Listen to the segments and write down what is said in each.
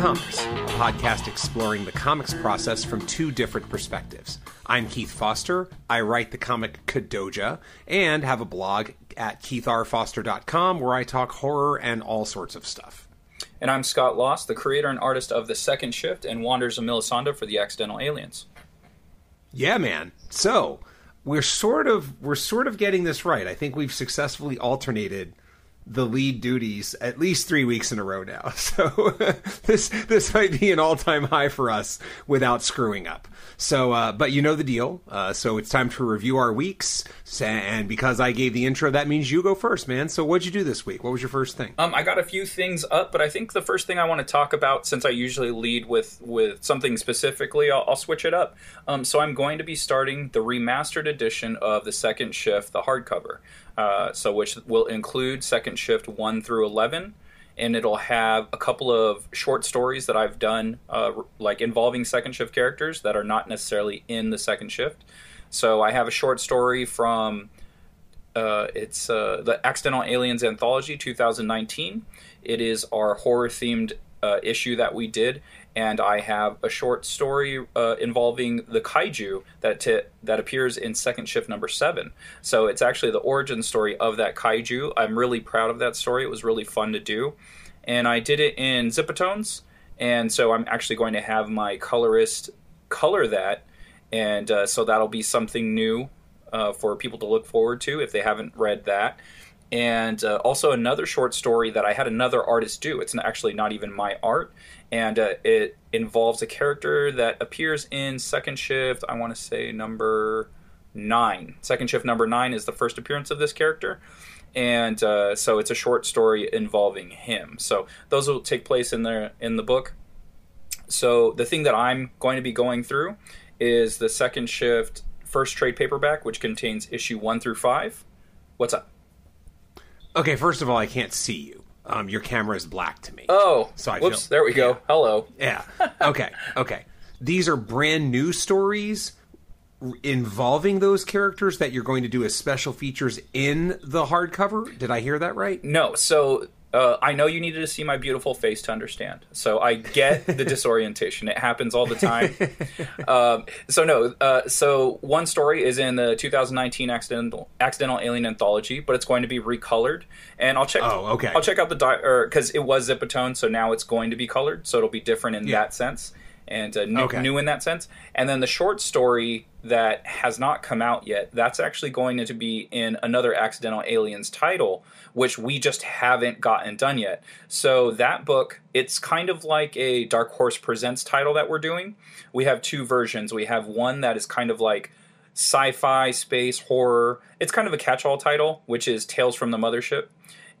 Welcome to Making Comics, a podcast exploring the comics process from two different perspectives. I'm Keith Foster. I write the comic Kadoja and have a blog at keithrfoster.com where I talk horror and all sorts of stuff. And I'm Scott Lost, the creator and artist of The Second Shift and Wanderers of Melisande for the Accidental Aliens. Yeah, man. So, we're sort of we're sort of getting this right. I think we've successfully alternated the lead duties at least three weeks in a row now. So this this might be an all time high for us without screwing up. So, uh, but you know the deal. Uh, so it's time to review our weeks. And because I gave the intro, that means you go first, man. So what'd you do this week? What was your first thing? Um, I got a few things up, but I think the first thing I want to talk about, since I usually lead with with something specifically, I'll, I'll switch it up. Um, so I'm going to be starting the remastered edition of the Second Shift, the hardcover. Uh, so which will include Second Shift one through eleven and it'll have a couple of short stories that I've done, uh, like involving second shift characters that are not necessarily in the second shift. So I have a short story from uh, it's uh, the Accidental Aliens Anthology 2019. It is our horror themed uh, issue that we did, and I have a short story uh, involving the kaiju that t- that appears in Second Shift number seven. So it's actually the origin story of that kaiju. I'm really proud of that story. It was really fun to do, and I did it in Zipatones. And so I'm actually going to have my colorist color that, and uh, so that'll be something new uh, for people to look forward to if they haven't read that and uh, also another short story that I had another artist do. It's actually not even my art, and uh, it involves a character that appears in Second Shift. I want to say number nine. Second Shift number nine is the first appearance of this character, and uh, so it's a short story involving him. So those will take place in the in the book. So the thing that I'm going to be going through is the Second Shift first trade paperback, which contains issue one through five. What's up? Okay, first of all, I can't see you. Um, your camera is black to me. Oh, so I whoops! Feel, there we go. Yeah. Hello. Yeah. Okay. okay. These are brand new stories involving those characters that you're going to do as special features in the hardcover. Did I hear that right? No. So uh, I know you needed to see my beautiful face to understand. So I get the disorientation. It happens all the time. um, so no. Uh, so one story is in the 2019 accidental accidental alien anthology, but it's going to be recolored. And I'll check. Oh, okay. I'll check out the di- because it was Zipatone, so now it's going to be colored, so it'll be different in yeah. that sense and uh, new, okay. new in that sense. And then the short story that has not come out yet, that's actually going to be in another Accidental Aliens title, which we just haven't gotten done yet. So that book, it's kind of like a Dark Horse Presents title that we're doing. We have two versions. We have one that is kind of like sci-fi, space, horror. It's kind of a catch-all title, which is Tales from the Mothership.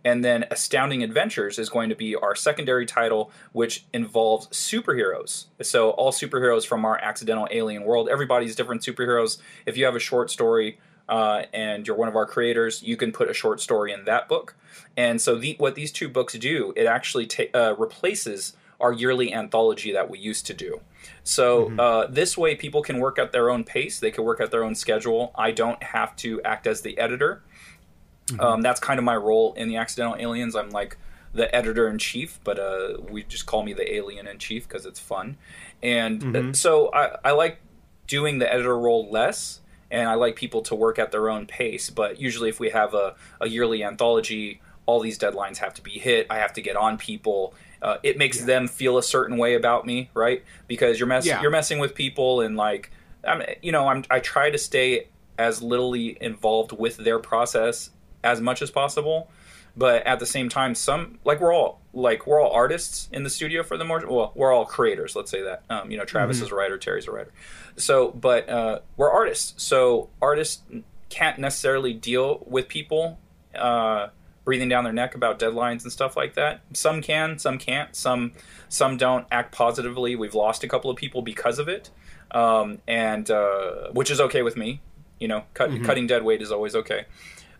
And then Astounding Adventures is going to be our secondary title, which involves superheroes. So, all superheroes from our accidental alien world. Everybody's different superheroes. If you have a short story uh, and you're one of our creators, you can put a short story in that book. And so, the, what these two books do, it actually ta- uh, replaces our yearly anthology that we used to do. So mm-hmm. uh, this way, people can work at their own pace. They can work at their own schedule. I don't have to act as the editor. Mm-hmm. Um, that's kind of my role in the Accidental Aliens. I'm like the editor in chief, but uh, we just call me the alien in chief because it's fun. And uh, mm-hmm. so I, I like doing the editor role less, and I like people to work at their own pace. But usually, if we have a, a yearly anthology, all these deadlines have to be hit. I have to get on people. Uh, it makes yeah. them feel a certain way about me, right? Because you're messing yeah. you're messing with people, and like, I'm, you know, I'm I try to stay as littly involved with their process as much as possible but at the same time some like we're all like we're all artists in the studio for the most well we're all creators let's say that. Um, you know travis mm-hmm. is a writer terry's a writer. So but uh, we're artists. So artists can't necessarily deal with people uh, breathing down their neck about deadlines and stuff like that. Some can some can't. Some some don't act positively. We've lost a couple of people because of it. Um, and uh, which is okay with me you know cut, mm-hmm. cutting dead weight is always okay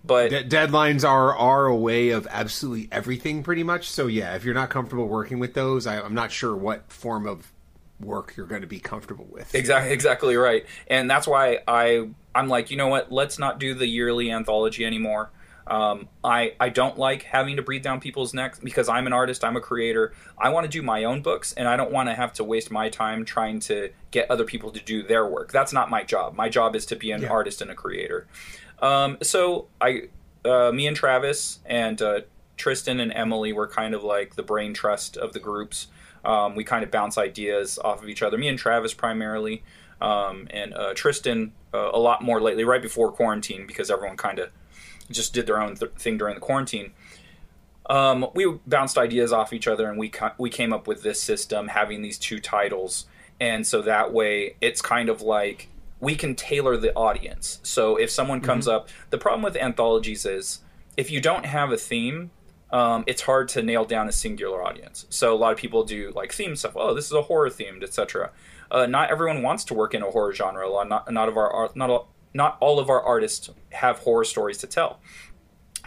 but De- deadlines are are a way of absolutely everything, pretty much. So yeah, if you're not comfortable working with those, I, I'm not sure what form of work you're going to be comfortable with. Exactly, exactly right. And that's why I I'm like, you know what? Let's not do the yearly anthology anymore. Um, I I don't like having to breathe down people's necks because I'm an artist, I'm a creator. I want to do my own books, and I don't want to have to waste my time trying to get other people to do their work. That's not my job. My job is to be an yeah. artist and a creator. Um, so I, uh, me and Travis and uh, Tristan and Emily were kind of like the brain trust of the groups. Um, we kind of bounce ideas off of each other. Me and Travis primarily, um, and uh, Tristan uh, a lot more lately, right before quarantine, because everyone kind of just did their own th- thing during the quarantine. Um, we bounced ideas off each other, and we ca- we came up with this system, having these two titles, and so that way it's kind of like we can tailor the audience. So if someone comes mm-hmm. up, the problem with anthologies is if you don't have a theme, um, it's hard to nail down a singular audience. So a lot of people do like theme stuff. Oh, this is a horror themed, etc. Uh, not everyone wants to work in a horror genre. A lot, not, not of our not all, not all of our artists have horror stories to tell.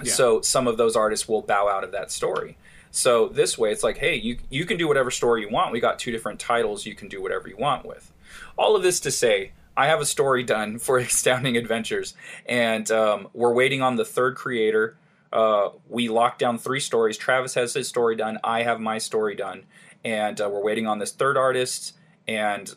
Yeah. So some of those artists will bow out of that story. So this way, it's like, hey, you you can do whatever story you want. We got two different titles. You can do whatever you want with. All of this to say, I have a story done for Astounding Adventures, and um, we're waiting on the third creator. Uh, we locked down three stories. Travis has his story done. I have my story done, and uh, we're waiting on this third artist. And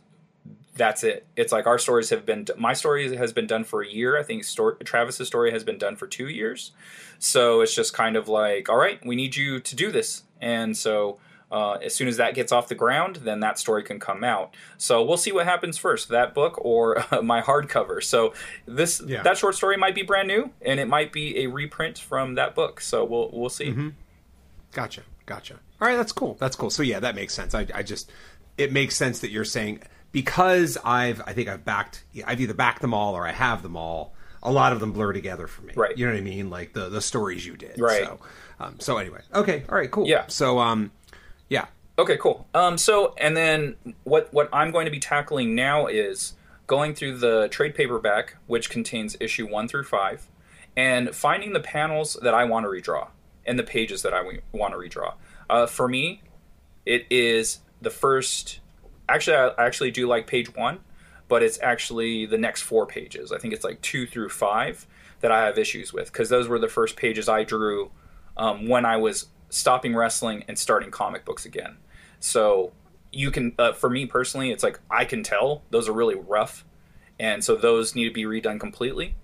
that's it. It's like our stories have been. My story has been done for a year. I think story, Travis's story has been done for two years. So it's just kind of like, all right, we need you to do this. And so uh, as soon as that gets off the ground, then that story can come out. So we'll see what happens first, that book or uh, my hardcover. So this yeah. that short story might be brand new, and it might be a reprint from that book. So we'll we'll see. Mm-hmm. Gotcha, gotcha. All right, that's cool. That's cool. So yeah, that makes sense. I, I just it makes sense that you're saying because I've I think I've backed I've either backed them all or I have them all. A lot of them blur together for me. Right. You know what I mean? Like the the stories you did. Right. So, um, so anyway, okay, all right, cool. Yeah. So um, yeah. Okay, cool. Um, so and then what what I'm going to be tackling now is going through the trade paperback, which contains issue one through five, and finding the panels that I want to redraw and the pages that I want to redraw. Uh, for me, it is the first. Actually, I actually do like page one, but it's actually the next four pages. I think it's like two through five that I have issues with because those were the first pages I drew um, when I was stopping wrestling and starting comic books again. So you can, uh, for me personally, it's like I can tell those are really rough, and so those need to be redone completely.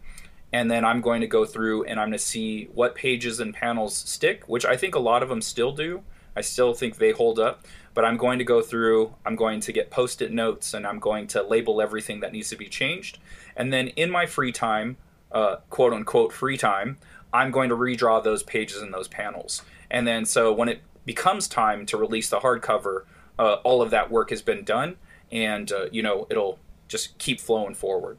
And then I'm going to go through and I'm going to see what pages and panels stick, which I think a lot of them still do. I still think they hold up, but I'm going to go through, I'm going to get post it notes, and I'm going to label everything that needs to be changed. And then in my free time, uh, quote unquote free time, I'm going to redraw those pages and those panels. And then so when it becomes time to release the hardcover, uh, all of that work has been done, and uh, you know it'll just keep flowing forward.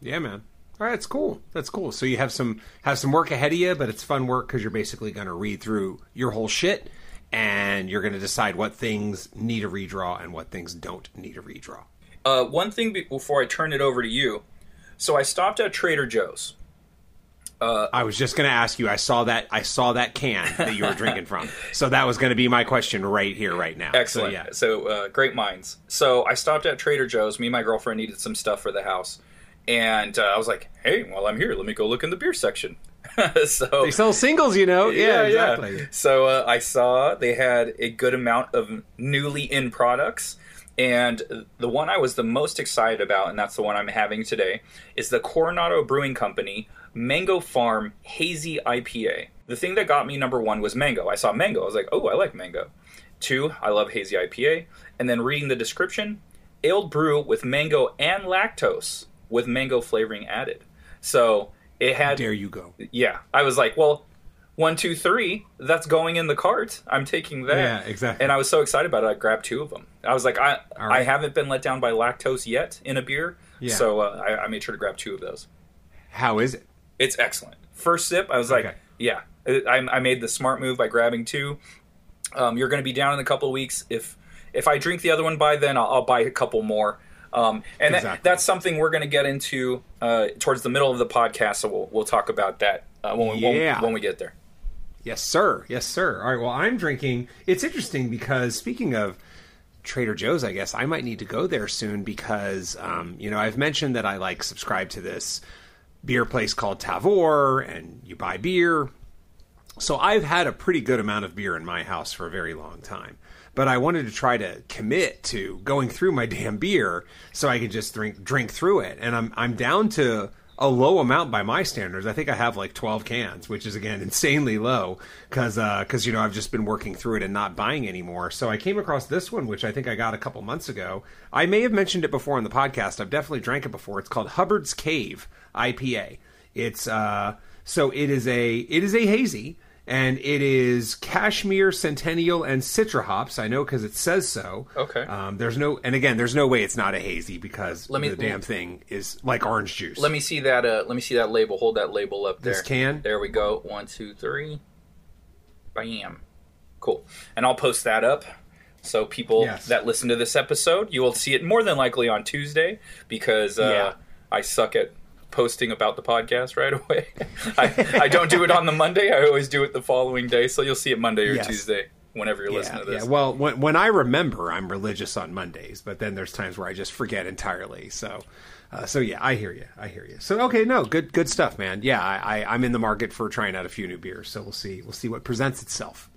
Yeah, man. All right, that's cool. That's cool. So you have some have some work ahead of you, but it's fun work because you're basically going to read through your whole shit, and you're going to decide what things need a redraw and what things don't need a redraw. Uh, one thing before I turn it over to you. So I stopped at Trader Joe's uh, I was just going to ask you. I saw that. I saw that can that you were drinking from. So that was going to be my question right here, right now. Excellent. So, yeah. So uh, great minds. So I stopped at Trader Joe's. Me and my girlfriend needed some stuff for the house, and uh, I was like, "Hey, while I'm here, let me go look in the beer section." so they sell singles, you know. Yeah, yeah exactly. Yeah. So uh, I saw they had a good amount of newly in products. And the one I was the most excited about, and that's the one I'm having today, is the Coronado Brewing Company Mango Farm Hazy IPA. The thing that got me number one was mango. I saw mango. I was like, oh, I like mango. Two, I love hazy IPA. And then reading the description, ale brew with mango and lactose with mango flavoring added. So it had. There you go. Yeah. I was like, well, one, two, three, that's going in the cart. I'm taking that. Yeah, exactly. And I was so excited about it, I grabbed two of them. I was like, I, right. I haven't been let down by lactose yet in a beer. Yeah. So uh, I, I made sure to grab two of those. How is it? It's excellent. First sip, I was like, okay. yeah. I, I, made the smart move by grabbing two. Um, you're going to be down in a couple of weeks. If if I drink the other one by then, I'll, I'll buy a couple more. Um, and exactly. that, that's something we're going to get into uh, towards the middle of the podcast. So we'll we'll talk about that uh, when, we, yeah. when, when we get there. Yes, sir. Yes, sir. All right. Well, I'm drinking. It's interesting because speaking of Trader Joe's, I guess I might need to go there soon because um, you know I've mentioned that I like subscribe to this beer place called Tavour and you buy beer. So I've had a pretty good amount of beer in my house for a very long time. But I wanted to try to commit to going through my damn beer so I could just drink drink through it. And I'm I'm down to a low amount by my standards. I think I have like 12 cans, which is again insanely low because because uh, you know I've just been working through it and not buying anymore. So I came across this one, which I think I got a couple months ago. I may have mentioned it before on the podcast. I've definitely drank it before. It's called Hubbard's Cave IPA. It's uh so it is a it is a hazy and it is Cashmere, Centennial, and Citra hops. I know because it says so. Okay. Um, there's no, and again, there's no way it's not a hazy because let me, the damn thing is like orange juice. Let me see that. Uh, let me see that label. Hold that label up there. This can. There we go. One, two, three. Bam. Cool. And I'll post that up. So people yes. that listen to this episode, you will see it more than likely on Tuesday because uh, yeah. I suck at posting about the podcast right away. I, I don't do it on the Monday. I always do it the following day. So you'll see it Monday or yes. Tuesday whenever you're yeah, listening to this. Yeah. Well, when, when I remember, I'm religious on Mondays, but then there's times where I just forget entirely. So, uh, so yeah, I hear you. I hear you. So okay, no, good good stuff, man. Yeah, I, I, I'm in the market for trying out a few new beers. So we'll see we'll see what presents itself.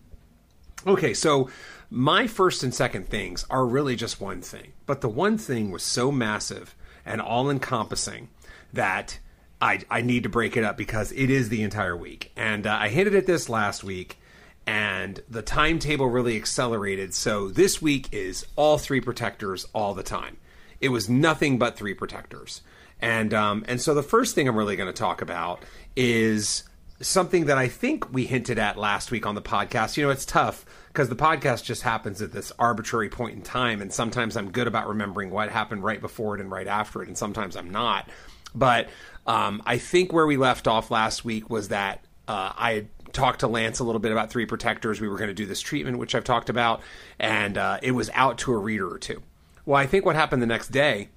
Okay, so my first and second things are really just one thing, but the one thing was so massive and all encompassing that I, I need to break it up because it is the entire week. And uh, I hinted at this last week, and the timetable really accelerated. So this week is all three protectors all the time. It was nothing but three protectors. And um, and so the first thing I'm really going to talk about is something that I think we hinted at last week on the podcast. You know, it's tough because the podcast just happens at this arbitrary point in time, and sometimes I'm good about remembering what happened right before it and right after it, and sometimes I'm not. But um, I think where we left off last week was that uh, I talked to Lance a little bit about three protectors. We were going to do this treatment, which I've talked about, and uh, it was out to a reader or two. Well, I think what happened the next day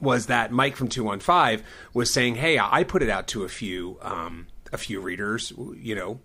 was that Mike from 215 was saying, "Hey, I put it out to a few um, a few readers, you know,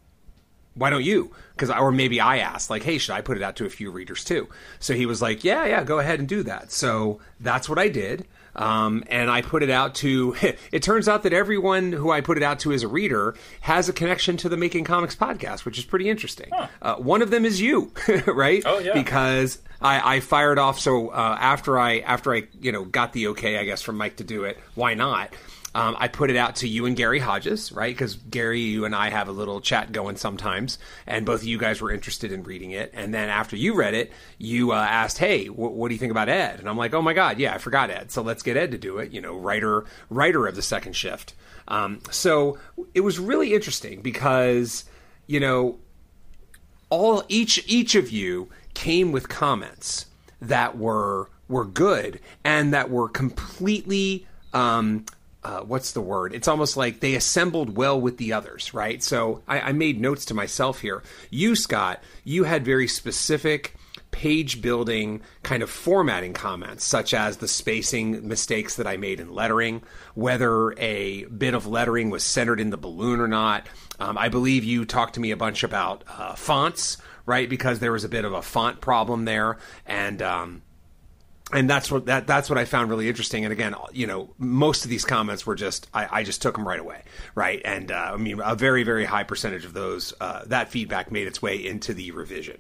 why don't you? Because or maybe I asked like, hey, should I put it out to a few readers too? So he was like, yeah, yeah, go ahead and do that. So that's what I did. Um, and I put it out to. It turns out that everyone who I put it out to as a reader has a connection to the Making Comics podcast, which is pretty interesting. Huh. Uh, one of them is you, right? Oh yeah. Because I, I fired off. So uh, after I after I you know got the okay, I guess from Mike to do it. Why not? Um, I put it out to you and Gary Hodges, right? Because Gary, you and I have a little chat going sometimes, and both of you guys were interested in reading it. And then after you read it, you uh, asked, "Hey, wh- what do you think about Ed?" And I'm like, "Oh my God, yeah, I forgot Ed. So let's get Ed to do it." You know, writer writer of the second shift. Um, so it was really interesting because you know all each each of you came with comments that were were good and that were completely um, uh, what's the word? It's almost like they assembled well with the others, right? So I, I made notes to myself here. You, Scott, you had very specific page building kind of formatting comments, such as the spacing mistakes that I made in lettering, whether a bit of lettering was centered in the balloon or not. Um, I believe you talked to me a bunch about uh, fonts, right? Because there was a bit of a font problem there. And, um, and that's what that that's what I found really interesting. And again, you know, most of these comments were just I, I just took them right away, right? And uh, I mean, a very very high percentage of those uh, that feedback made its way into the revision.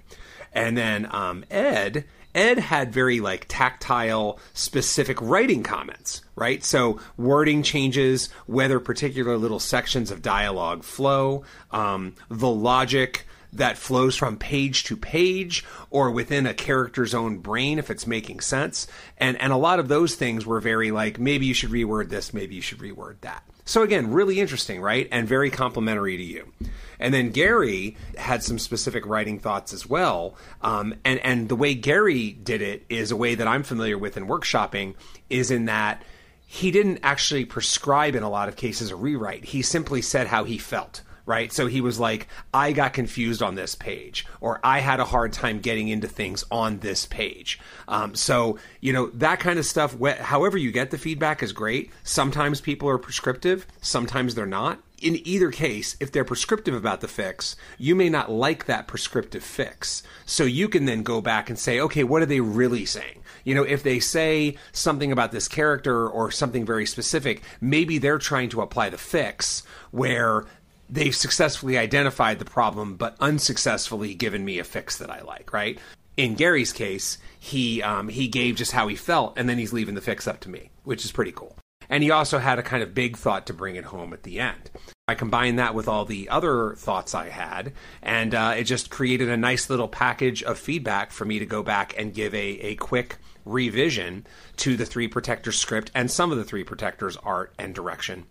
And then um, Ed Ed had very like tactile, specific writing comments, right? So wording changes, whether particular little sections of dialogue flow, um, the logic that flows from page to page or within a character's own brain if it's making sense. And and a lot of those things were very like maybe you should reword this, maybe you should reword that. So again, really interesting, right? And very complimentary to you. And then Gary had some specific writing thoughts as well. Um, and and the way Gary did it is a way that I'm familiar with in workshopping. Is in that he didn't actually prescribe in a lot of cases a rewrite. He simply said how he felt right? So he was like, I got confused on this page, or I had a hard time getting into things on this page. Um, so, you know, that kind of stuff, wh- however you get the feedback is great. Sometimes people are prescriptive, sometimes they're not. in either case, if they're prescriptive about the fix, you may not like that prescriptive fix. So you can then go back and say, okay, what are they really saying? You know, if they say something about this character or something very specific, maybe they're trying to apply the fix where they've successfully identified the problem but unsuccessfully given me a fix that I like, right? In Gary's case, he um, he gave just how he felt, and then he's leaving the fix up to me, which is pretty cool. And he also had a kind of big thought to bring it home at the end. I combined that with all the other thoughts I had, and uh, it just created a nice little package of feedback for me to go back and give a, a quick revision to the Three Protectors script and some of the Three Protectors art and direction.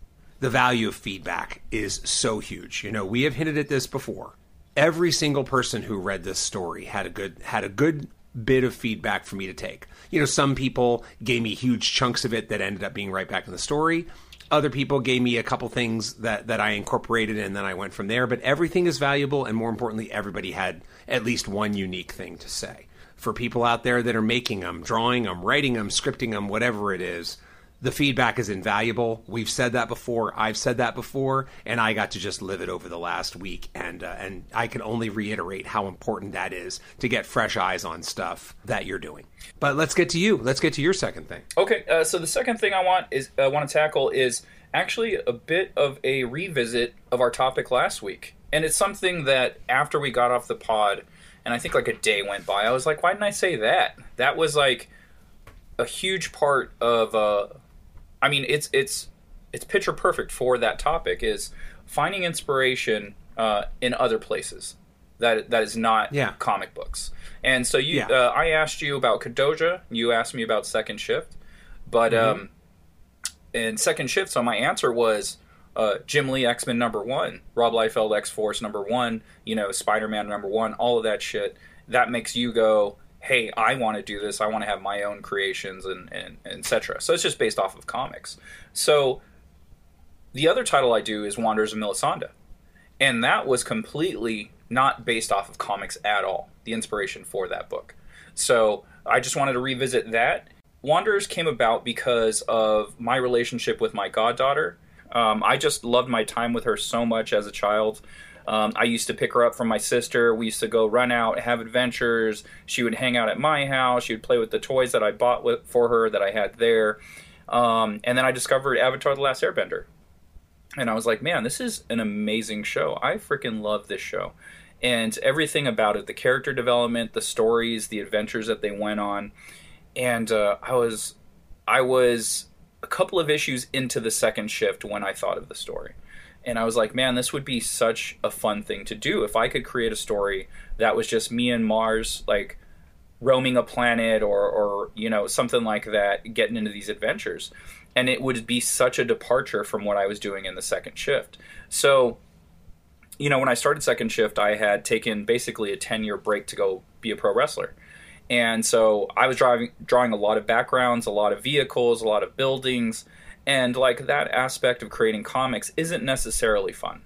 The value of feedback is so huge. You know, we have hinted at this before. Every single person who read this story had a good had a good bit of feedback for me to take. You know, some people gave me huge chunks of it that ended up being right back in the story. Other people gave me a couple things that, that I incorporated and then I went from there. But everything is valuable, and more importantly, everybody had at least one unique thing to say. For people out there that are making them, drawing them, writing them, scripting them, whatever it is, the feedback is invaluable. We've said that before. I've said that before, and I got to just live it over the last week, and uh, and I can only reiterate how important that is to get fresh eyes on stuff that you're doing. But let's get to you. Let's get to your second thing. Okay, uh, so the second thing I want is uh, want to tackle is actually a bit of a revisit of our topic last week, and it's something that after we got off the pod, and I think like a day went by, I was like, why didn't I say that? That was like a huge part of uh, I mean, it's it's it's picture perfect for that topic is finding inspiration uh, in other places that that is not yeah. comic books. And so you, yeah. uh, I asked you about Kadoja. You asked me about Second Shift, but mm-hmm. um, in Second Shift, so my answer was uh, Jim Lee X Men number one, Rob Liefeld X Force number one, you know Spider Man number one, all of that shit. That makes you go, hey, I want to do this. I want to have my own creations and, and, and etc. So it's just based off of comics. So the other title I do is Wanderers of Melisande. And that was completely not based off of comics at all, the inspiration for that book. So I just wanted to revisit that. Wanderers came about because of my relationship with my goddaughter. Um, I just loved my time with her so much as a child. Um, I used to pick her up from my sister. We used to go run out, have adventures. She would hang out at my house. She would play with the toys that I bought with, for her that I had there. Um, and then I discovered Avatar: The Last Airbender, and I was like, man, this is an amazing show. I freaking love this show, and everything about it—the character development, the stories, the adventures that they went on. And uh, I was, I was a couple of issues into the second shift when I thought of the story and I was like, man, this would be such a fun thing to do if I could create a story that was just me and Mars, like roaming a planet or, or you know, something like that, getting into these adventures. And it would be such a departure from what I was doing in the second shift. So, you know, when I started second shift, I had taken basically a 10 year break to go be a pro wrestler. And so I was driving, drawing a lot of backgrounds, a lot of vehicles, a lot of buildings and like that aspect of creating comics isn't necessarily fun.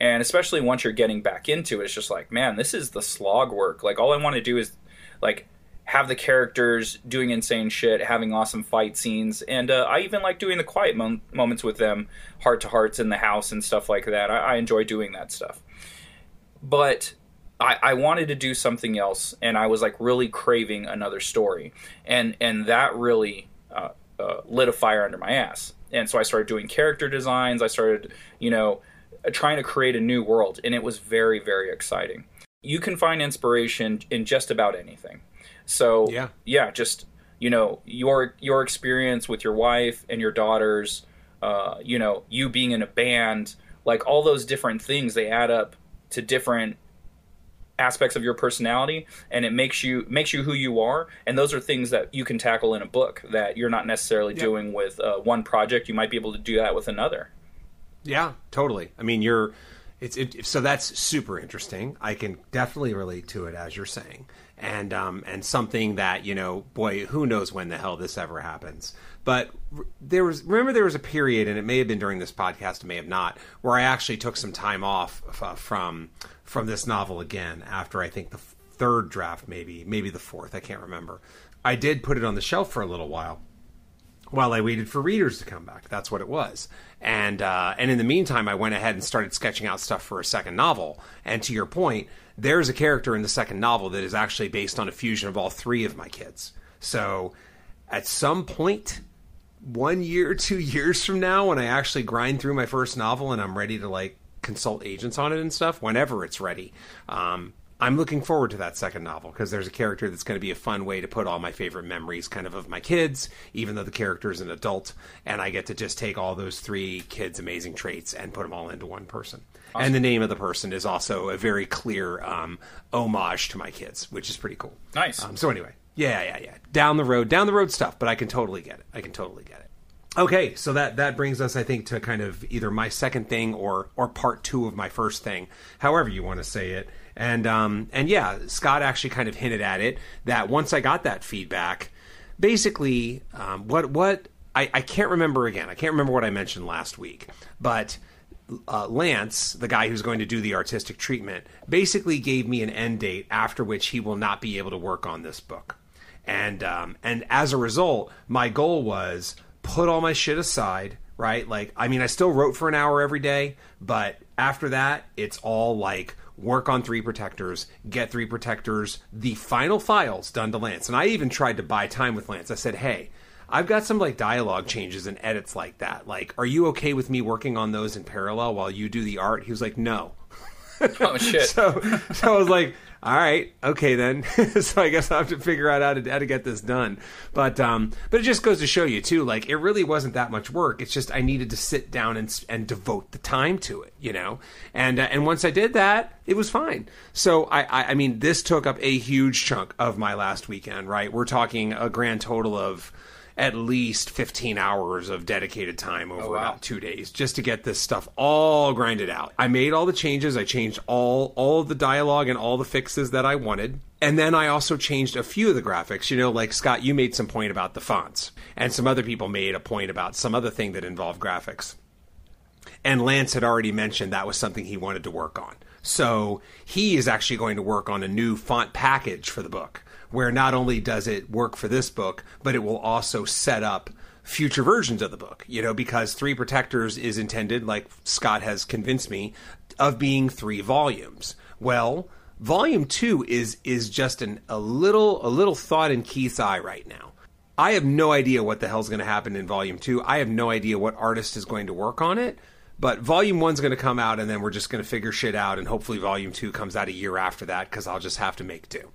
And especially once you're getting back into it it's just like man this is the slog work. Like all i want to do is like have the characters doing insane shit having awesome fight scenes. And uh, i even like doing the quiet mom- moments with them heart to hearts in the house and stuff like that. I, I enjoy doing that stuff. But I, I wanted to do something else and i was like really craving another story. And and that really uh, uh, lit a fire under my ass and so I started doing character designs. I started, you know, trying to create a new world, and it was very, very exciting. You can find inspiration in just about anything. So yeah, yeah, just you know your your experience with your wife and your daughters, uh, you know, you being in a band, like all those different things, they add up to different aspects of your personality and it makes you makes you who you are and those are things that you can tackle in a book that you're not necessarily yep. doing with uh, one project. You might be able to do that with another. Yeah totally. I mean you're it's it, so that's super interesting. I can definitely relate to it as you're saying. And um and something that you know boy who knows when the hell this ever happens. But there was remember there was a period and it may have been during this podcast it may have not where i actually took some time off uh, from from this novel again after I think the third draft, maybe maybe the fourth. I can't remember. I did put it on the shelf for a little while, while I waited for readers to come back. That's what it was. And uh, and in the meantime, I went ahead and started sketching out stuff for a second novel. And to your point, there's a character in the second novel that is actually based on a fusion of all three of my kids. So at some point, one year, two years from now, when I actually grind through my first novel and I'm ready to like consult agents on it and stuff, whenever it's ready, um, I'm looking forward to that second novel because there's a character that's going to be a fun way to put all my favorite memories kind of of my kids, even though the character is an adult, and I get to just take all those three kids' amazing traits and put them all into one person. Awesome. And the name of the person is also a very clear um, homage to my kids, which is pretty cool. Nice. Um, so anyway, yeah, yeah, yeah. Down the road, down the road stuff, but I can totally get it. I can totally get it. Okay, so that that brings us, I think, to kind of either my second thing or or part two of my first thing, however you want to say it. And um, and yeah, Scott actually kind of hinted at it that once I got that feedback, basically, um, what what I, I can't remember again. I can't remember what I mentioned last week, but uh, Lance, the guy who's going to do the artistic treatment, basically gave me an end date after which he will not be able to work on this book. And um, and as a result, my goal was put all my shit aside, right? Like, I mean, I still wrote for an hour every day, but after that, it's all like work on three protectors, get three protectors, the final files done to Lance. And I even tried to buy time with Lance. I said, hey, I've got some like dialogue changes and edits like that. Like, are you okay with me working on those in parallel while you do the art? He was like, no. oh shit. so, so I was like, all right, okay then. so I guess I'll have to figure out how to how to get this done. But um, but it just goes to show you too, like it really wasn't that much work. It's just I needed to sit down and and devote the time to it, you know. And uh, and once I did that, it was fine. So I, I I mean, this took up a huge chunk of my last weekend. Right, we're talking a grand total of at least 15 hours of dedicated time over oh, wow. about two days just to get this stuff all grinded out. I made all the changes. I changed all all of the dialogue and all the fixes that I wanted. And then I also changed a few of the graphics. You know, like Scott, you made some point about the fonts, and some other people made a point about some other thing that involved graphics. And Lance had already mentioned that was something he wanted to work on. So he is actually going to work on a new font package for the book where not only does it work for this book, but it will also set up future versions of the book, you know, because Three Protectors is intended, like Scott has convinced me, of being three volumes. Well, volume two is is just an, a little a little thought in Keith's eye right now. I have no idea what the hell's going to happen in volume two. I have no idea what artist is going to work on it. But volume one's going to come out, and then we're just going to figure shit out, and hopefully volume two comes out a year after that because I'll just have to make do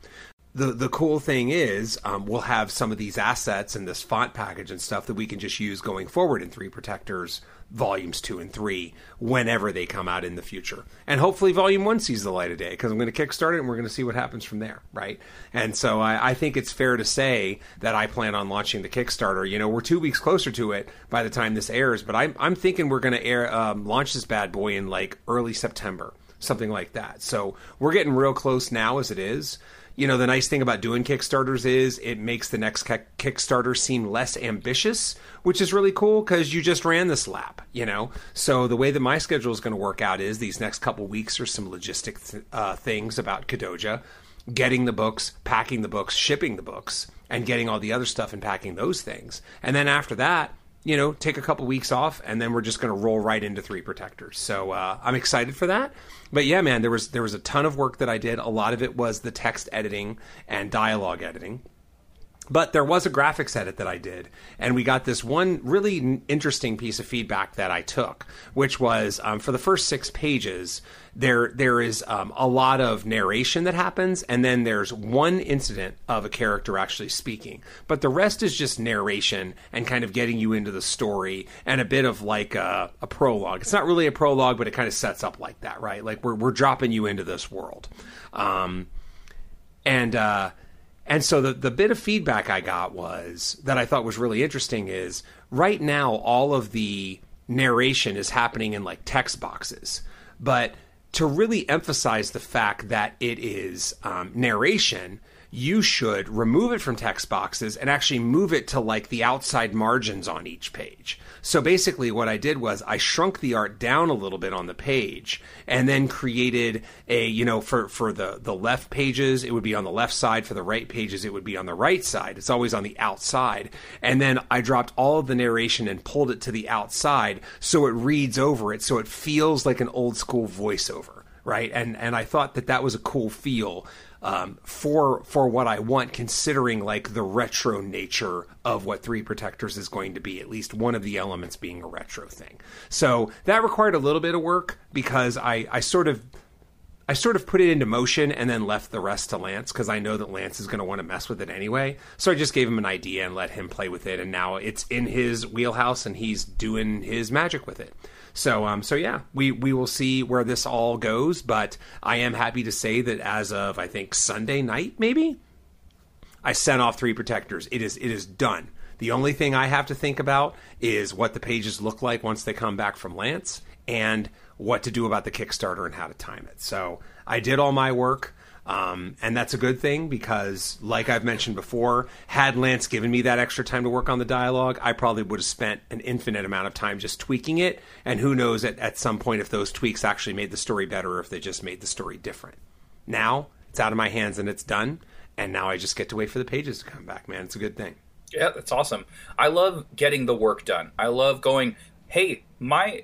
the the cool thing is um, we'll have some of these assets and this font package and stuff that we can just use going forward in three protectors volumes two and three whenever they come out in the future. And hopefully volume one sees the light of day because i'm going to kickstart it and we're going to see what happens from there right? And so I, I, think it's fair to say that i plan on launching the kickstarter. You know we're two weeks closer to it by the time this airs but i'm, I'm thinking we're going to air um, launch this bad boy in like early september something like that. So we're getting real close now as it is you know, the nice thing about doing Kickstarters is it makes the next Kickstarter seem less ambitious, which is really cool because you just ran this lap, you know? So the way that my schedule is going to work out is these next couple weeks are some logistic th- uh, things about Kadoja, getting the books, packing the books, shipping the books, and getting all the other stuff and packing those things. And then after that, you know, take a couple weeks off, and then we're just going to roll right into three protectors. So uh, I'm excited for that. But yeah, man, there was there was a ton of work that I did. A lot of it was the text editing and dialogue editing. But there was a graphics edit that I did, and we got this one really interesting piece of feedback that I took, which was um, for the first six pages, there there is um, a lot of narration that happens, and then there's one incident of a character actually speaking, but the rest is just narration and kind of getting you into the story and a bit of like a, a prologue. It's not really a prologue, but it kind of sets up like that, right? Like we're we're dropping you into this world, um, and. Uh, and so the, the bit of feedback I got was that I thought was really interesting is right now all of the narration is happening in like text boxes. But to really emphasize the fact that it is um, narration, you should remove it from text boxes and actually move it to like the outside margins on each page. So basically, what I did was I shrunk the art down a little bit on the page, and then created a you know for for the the left pages it would be on the left side, for the right pages it would be on the right side. It's always on the outside, and then I dropped all of the narration and pulled it to the outside so it reads over it, so it feels like an old school voiceover, right? And and I thought that that was a cool feel um, for for what I want, considering like the retro nature of what Three Protectors is going to be. At least one of the elements being a retro thing. So that required a little bit of work because I I sort of I sort of put it into motion and then left the rest to Lance because I know that Lance is going to want to mess with it anyway. So I just gave him an idea and let him play with it, and now it's in his wheelhouse and he's doing his magic with it. So um, so yeah, we we will see where this all goes. But I am happy to say that as of I think Sunday night, maybe I sent off three protectors. It is it is done. The only thing I have to think about is what the pages look like once they come back from Lance and what to do about the Kickstarter and how to time it. So I did all my work. Um, and that's a good thing because, like I've mentioned before, had Lance given me that extra time to work on the dialogue, I probably would have spent an infinite amount of time just tweaking it. And who knows at, at some point if those tweaks actually made the story better or if they just made the story different. Now it's out of my hands and it's done. And now I just get to wait for the pages to come back, man. It's a good thing. Yeah, that's awesome. I love getting the work done. I love going, hey, my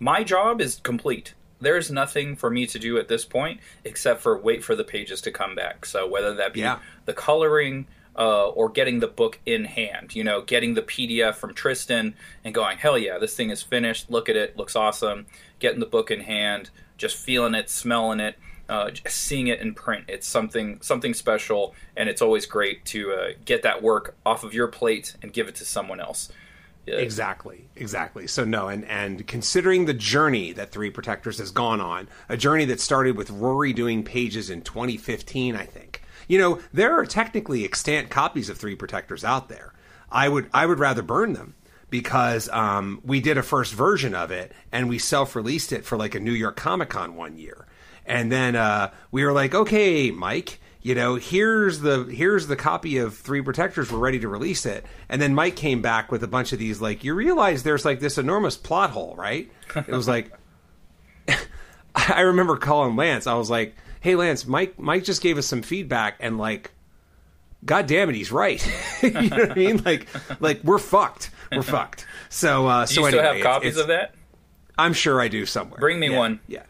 my job is complete there's nothing for me to do at this point except for wait for the pages to come back. So whether that be yeah. the coloring uh, or getting the book in hand, you know, getting the PDF from Tristan and going, hell yeah, this thing is finished. Look at it, looks awesome. Getting the book in hand, just feeling it, smelling it, uh, seeing it in print. It's something something special, and it's always great to uh, get that work off of your plate and give it to someone else. Yeah. Exactly, exactly. So no, and and considering the journey that Three Protectors has gone on, a journey that started with Rory doing pages in 2015, I think. You know, there are technically extant copies of Three Protectors out there. I would I would rather burn them because um, we did a first version of it and we self-released it for like a New York Comic Con one year, and then uh, we were like, okay, Mike you know, here's the here's the copy of Three Protectors. We're ready to release it. And then Mike came back with a bunch of these. Like, you realize there's like this enormous plot hole, right? It was like, I remember calling Lance. I was like, "Hey, Lance, Mike Mike just gave us some feedback, and like, God damn it, he's right. you know what I mean? Like, like we're fucked. We're fucked. So, uh, do so you anyway, still have copies it's, of that? I'm sure I do somewhere. Bring me yeah, one. Yeah.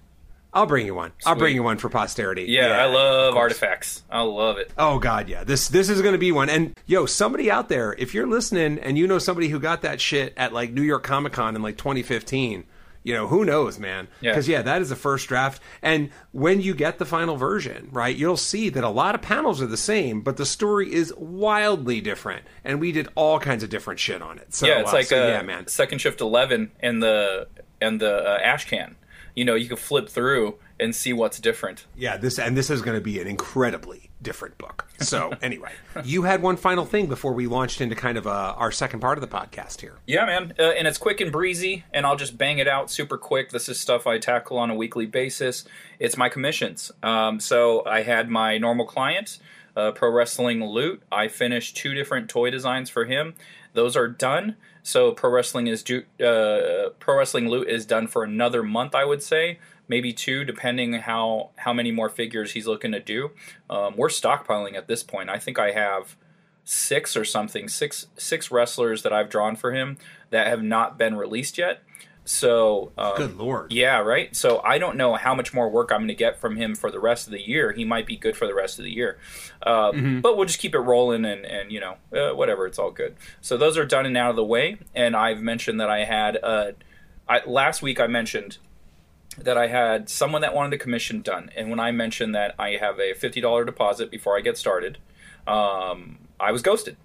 I'll bring you one. Sweet. I'll bring you one for posterity. Yeah, yeah I love artifacts. I love it. Oh god, yeah. This this is going to be one. And yo, somebody out there, if you're listening and you know somebody who got that shit at like New York Comic Con in like 2015, you know who knows man because yeah. yeah. that is the first draft and when you get the final version right you'll see that a lot of panels are the same but the story is wildly different and we did all kinds of different shit on it so yeah it's uh, like so, uh, yeah man second shift 11 and the and the uh, ash can you know you can flip through and see what's different. Yeah, this and this is going to be an incredibly different book. So anyway, you had one final thing before we launched into kind of uh, our second part of the podcast here. Yeah, man, uh, and it's quick and breezy, and I'll just bang it out super quick. This is stuff I tackle on a weekly basis. It's my commissions. Um, so I had my normal client. Uh, Pro Wrestling Loot. I finished two different toy designs for him. Those are done. So Pro Wrestling is do, uh, Pro Wrestling Loot is done for another month, I would say maybe two, depending how how many more figures he's looking to do. Um, we're stockpiling at this point. I think I have six or something, six six wrestlers that I've drawn for him that have not been released yet. So, um, good lord, yeah, right. So I don't know how much more work I'm going to get from him for the rest of the year. He might be good for the rest of the year, uh, mm-hmm. but we'll just keep it rolling and and you know uh, whatever. It's all good. So those are done and out of the way. And I've mentioned that I had uh, I, last week. I mentioned that I had someone that wanted a commission done, and when I mentioned that I have a fifty dollar deposit before I get started, um, I was ghosted.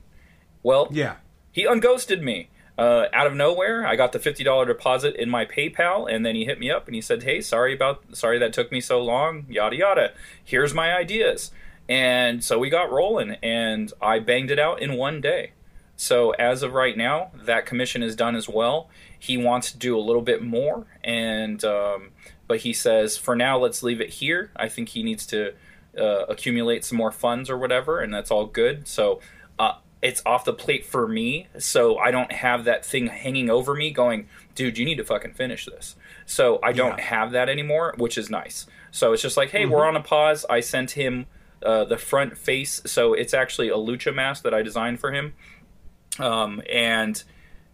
Well, yeah, he unghosted me. Uh, out of nowhere, I got the fifty dollar deposit in my PayPal, and then he hit me up and he said, "Hey, sorry about sorry that took me so long. Yada yada. Here's my ideas." And so we got rolling, and I banged it out in one day. So as of right now, that commission is done as well. He wants to do a little bit more, and um, but he says for now let's leave it here. I think he needs to uh, accumulate some more funds or whatever, and that's all good. So uh, it's off the plate for me, so I don't have that thing hanging over me going, dude, you need to fucking finish this. So I don't yeah. have that anymore, which is nice. So it's just like, hey, mm-hmm. we're on a pause. I sent him uh, the front face, so it's actually a lucha mask that I designed for him, um, and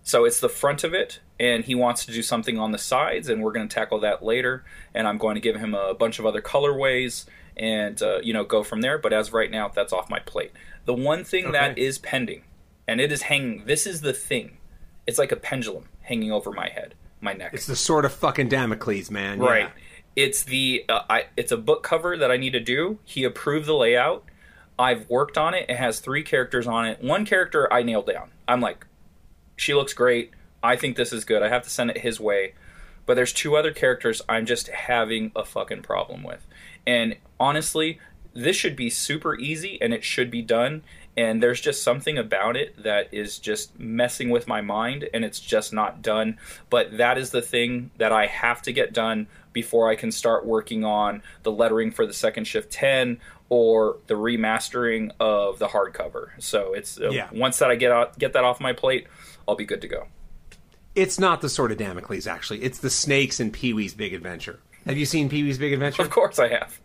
so it's the front of it, and he wants to do something on the sides, and we're going to tackle that later. And I'm going to give him a bunch of other colorways, and uh, you know go from there. But as right now, that's off my plate. The one thing okay. that is pending, and it is hanging. This is the thing. It's like a pendulum hanging over my head, my neck. It's the sort of fucking Damocles, man. Right. Yeah. It's the uh, I, it's a book cover that I need to do. He approved the layout. I've worked on it. It has three characters on it. One character I nailed down. I'm like, she looks great. I think this is good. I have to send it his way. But there's two other characters I'm just having a fucking problem with. And honestly, this should be super easy and it should be done. And there's just something about it that is just messing with my mind and it's just not done. But that is the thing that i have to get done before i can start working on the lettering for the second shift 10 or the remastering of the hardcover. So it's uh, yeah. once that i get out get that off my plate i'll be good to go. It's not the sort of damocles actually. It's the snakes in pee-wee's big adventure. Have you seen pee-wee's big adventure? Of course i have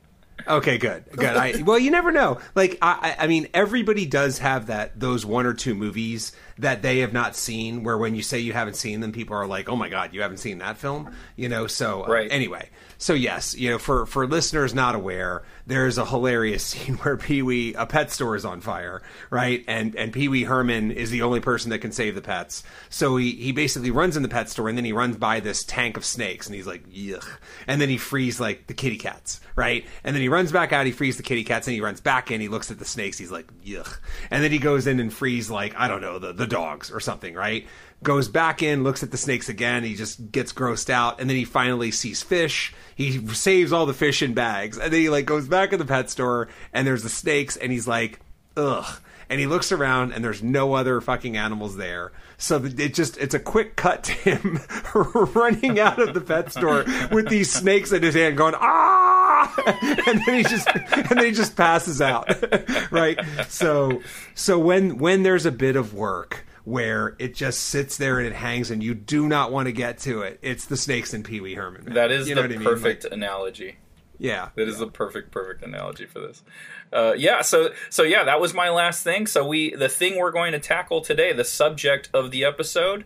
Okay, good, good. I, well, you never know. Like, I, I mean, everybody does have that those one or two movies that they have not seen. Where when you say you haven't seen them, people are like, "Oh my god, you haven't seen that film?" You know. So, uh. Anyway, so yes, you know, for for listeners not aware, there's a hilarious scene where Pee Wee, a pet store is on fire, right? And and Pee Wee Herman is the only person that can save the pets. So he he basically runs in the pet store and then he runs by this tank of snakes and he's like, yuck. And then he frees like the kitty cats, right? And then he runs back out, he frees the kitty cats, and he runs back in, he looks at the snakes, he's like, yuck. And then he goes in and frees like, I don't know, the, the dogs or something, right? goes back in, looks at the snakes again. He just gets grossed out, and then he finally sees fish. He saves all the fish in bags, and then he like goes back in the pet store, and there's the snakes, and he's like, ugh. And he looks around, and there's no other fucking animals there. So it just it's a quick cut to him running out of the pet store with these snakes in his hand, going ah, and then he just and then he just passes out, right? So so when when there's a bit of work where it just sits there and it hangs and you do not want to get to it. It's the snakes and Pee Wee Herman. Man. That is you the perfect like, analogy. Yeah, that is the perfect perfect analogy for this. Uh, yeah, so so yeah, that was my last thing. So we the thing we're going to tackle today, the subject of the episode,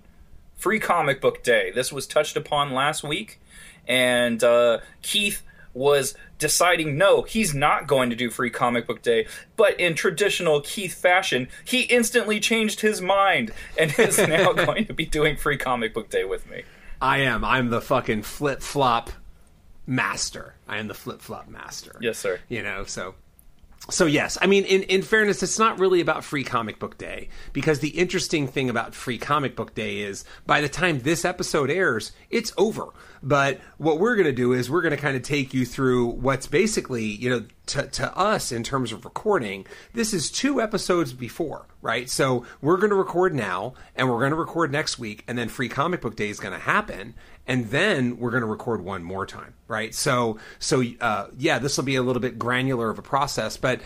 Free Comic Book Day. This was touched upon last week, and uh, Keith was deciding no, he's not going to do Free Comic Book Day. But in traditional Keith fashion, he instantly changed his mind and is now going to be doing Free Comic Book Day with me. I am. I'm the fucking flip flop master. I am the flip flop master. Yes, sir. You know, so so yes, I mean, in, in fairness, it's not really about Free Comic Book Day because the interesting thing about Free Comic Book Day is by the time this episode airs, it's over. But what we're going to do is we're going to kind of take you through what's basically, you know, to, to us in terms of recording, this is two episodes before, right? So we're going to record now and we're going to record next week, and then Free Comic Book Day is going to happen and then we're going to record one more time, right? So, so uh, yeah, this will be a little bit granular of a process, but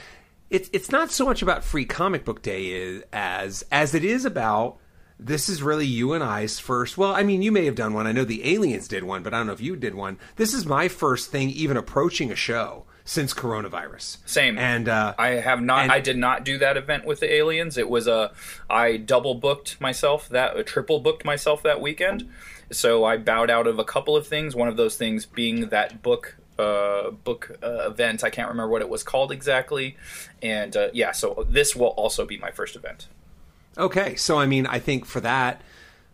it's it's not so much about Free Comic Book Day as as it is about this is really you and I's first. Well, I mean, you may have done one. I know the aliens did one, but I don't know if you did one. This is my first thing even approaching a show since coronavirus. Same. And uh, I have not. And, I did not do that event with the aliens. It was a. I double booked myself that. Triple booked myself that weekend. So I bowed out of a couple of things. One of those things being that book uh, book uh, event. I can't remember what it was called exactly. And uh, yeah, so this will also be my first event. Okay, so I mean, I think for that,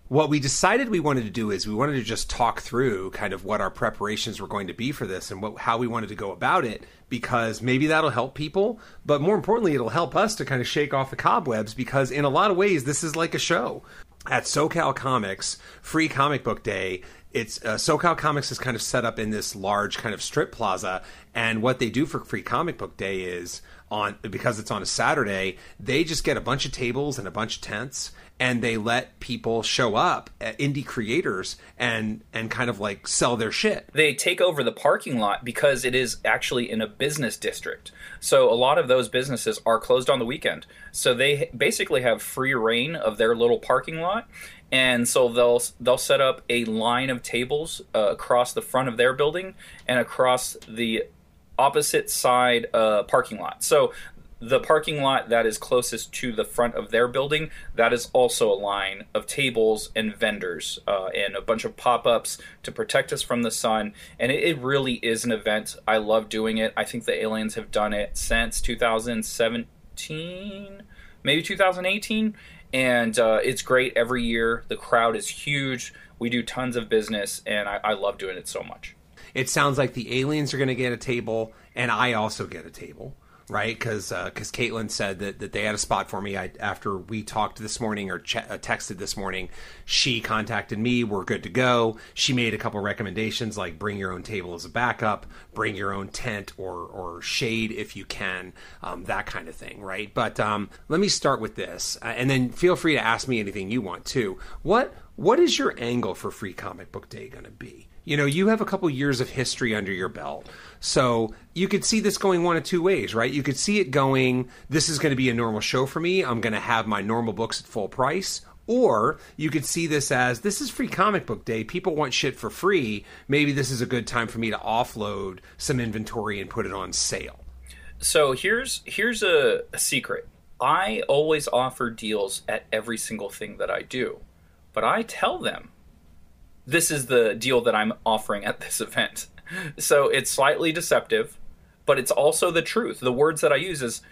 what we decided we wanted to do is we wanted to just talk through kind of what our preparations were going to be for this and what, how we wanted to go about it because maybe that'll help people but more importantly it'll help us to kind of shake off the cobwebs because in a lot of ways this is like a show at SoCal Comics Free Comic Book Day. It's uh, SoCal Comics is kind of set up in this large kind of strip plaza, and what they do for Free Comic Book Day is on because it's on a Saturday, they just get a bunch of tables and a bunch of tents and they let people show up uh, indie creators and and kind of like sell their shit. They take over the parking lot because it is actually in a business district. So a lot of those businesses are closed on the weekend. So they basically have free reign of their little parking lot. And so they'll they'll set up a line of tables uh, across the front of their building and across the opposite side uh, parking lot. So the parking lot that is closest to the front of their building that is also a line of tables and vendors uh, and a bunch of pop-ups to protect us from the sun. And it, it, really is an event. I love doing it. I think the aliens have done it since 2017 maybe 2018 and uh, it's great every year. The crowd is huge. We do tons of business and I, I love doing it so much. It sounds like the aliens are going to get a table and i also get a table right? Because because uh, Caitlin said that, that they had a spot for me. I, after we talked this morning or ch- uh, texted this morning, she contacted me. We're good to go. She made a couple recommendations like bring your own table as a backup, bring your own tent or or shade if you can, um, that kind of thing, right? But um, let me start with this, uh, and then feel free to ask me anything you want too. What what is your angle for Free Comic Book Day going to be? You know, you have a couple years of history under your belt. So you could see this going one of two ways, right? You could see it going, this is going to be a normal show for me. I'm going to have my normal books at full price. Or you could see this as this is free comic book day. People want shit for free. Maybe this is a good time for me to offload some inventory and put it on sale. So here's here's a, a secret. I always offer deals at every single thing that I do. But I tell them this is the deal that I'm offering at this event so it's slightly deceptive, but it's also the truth. The words that I use is,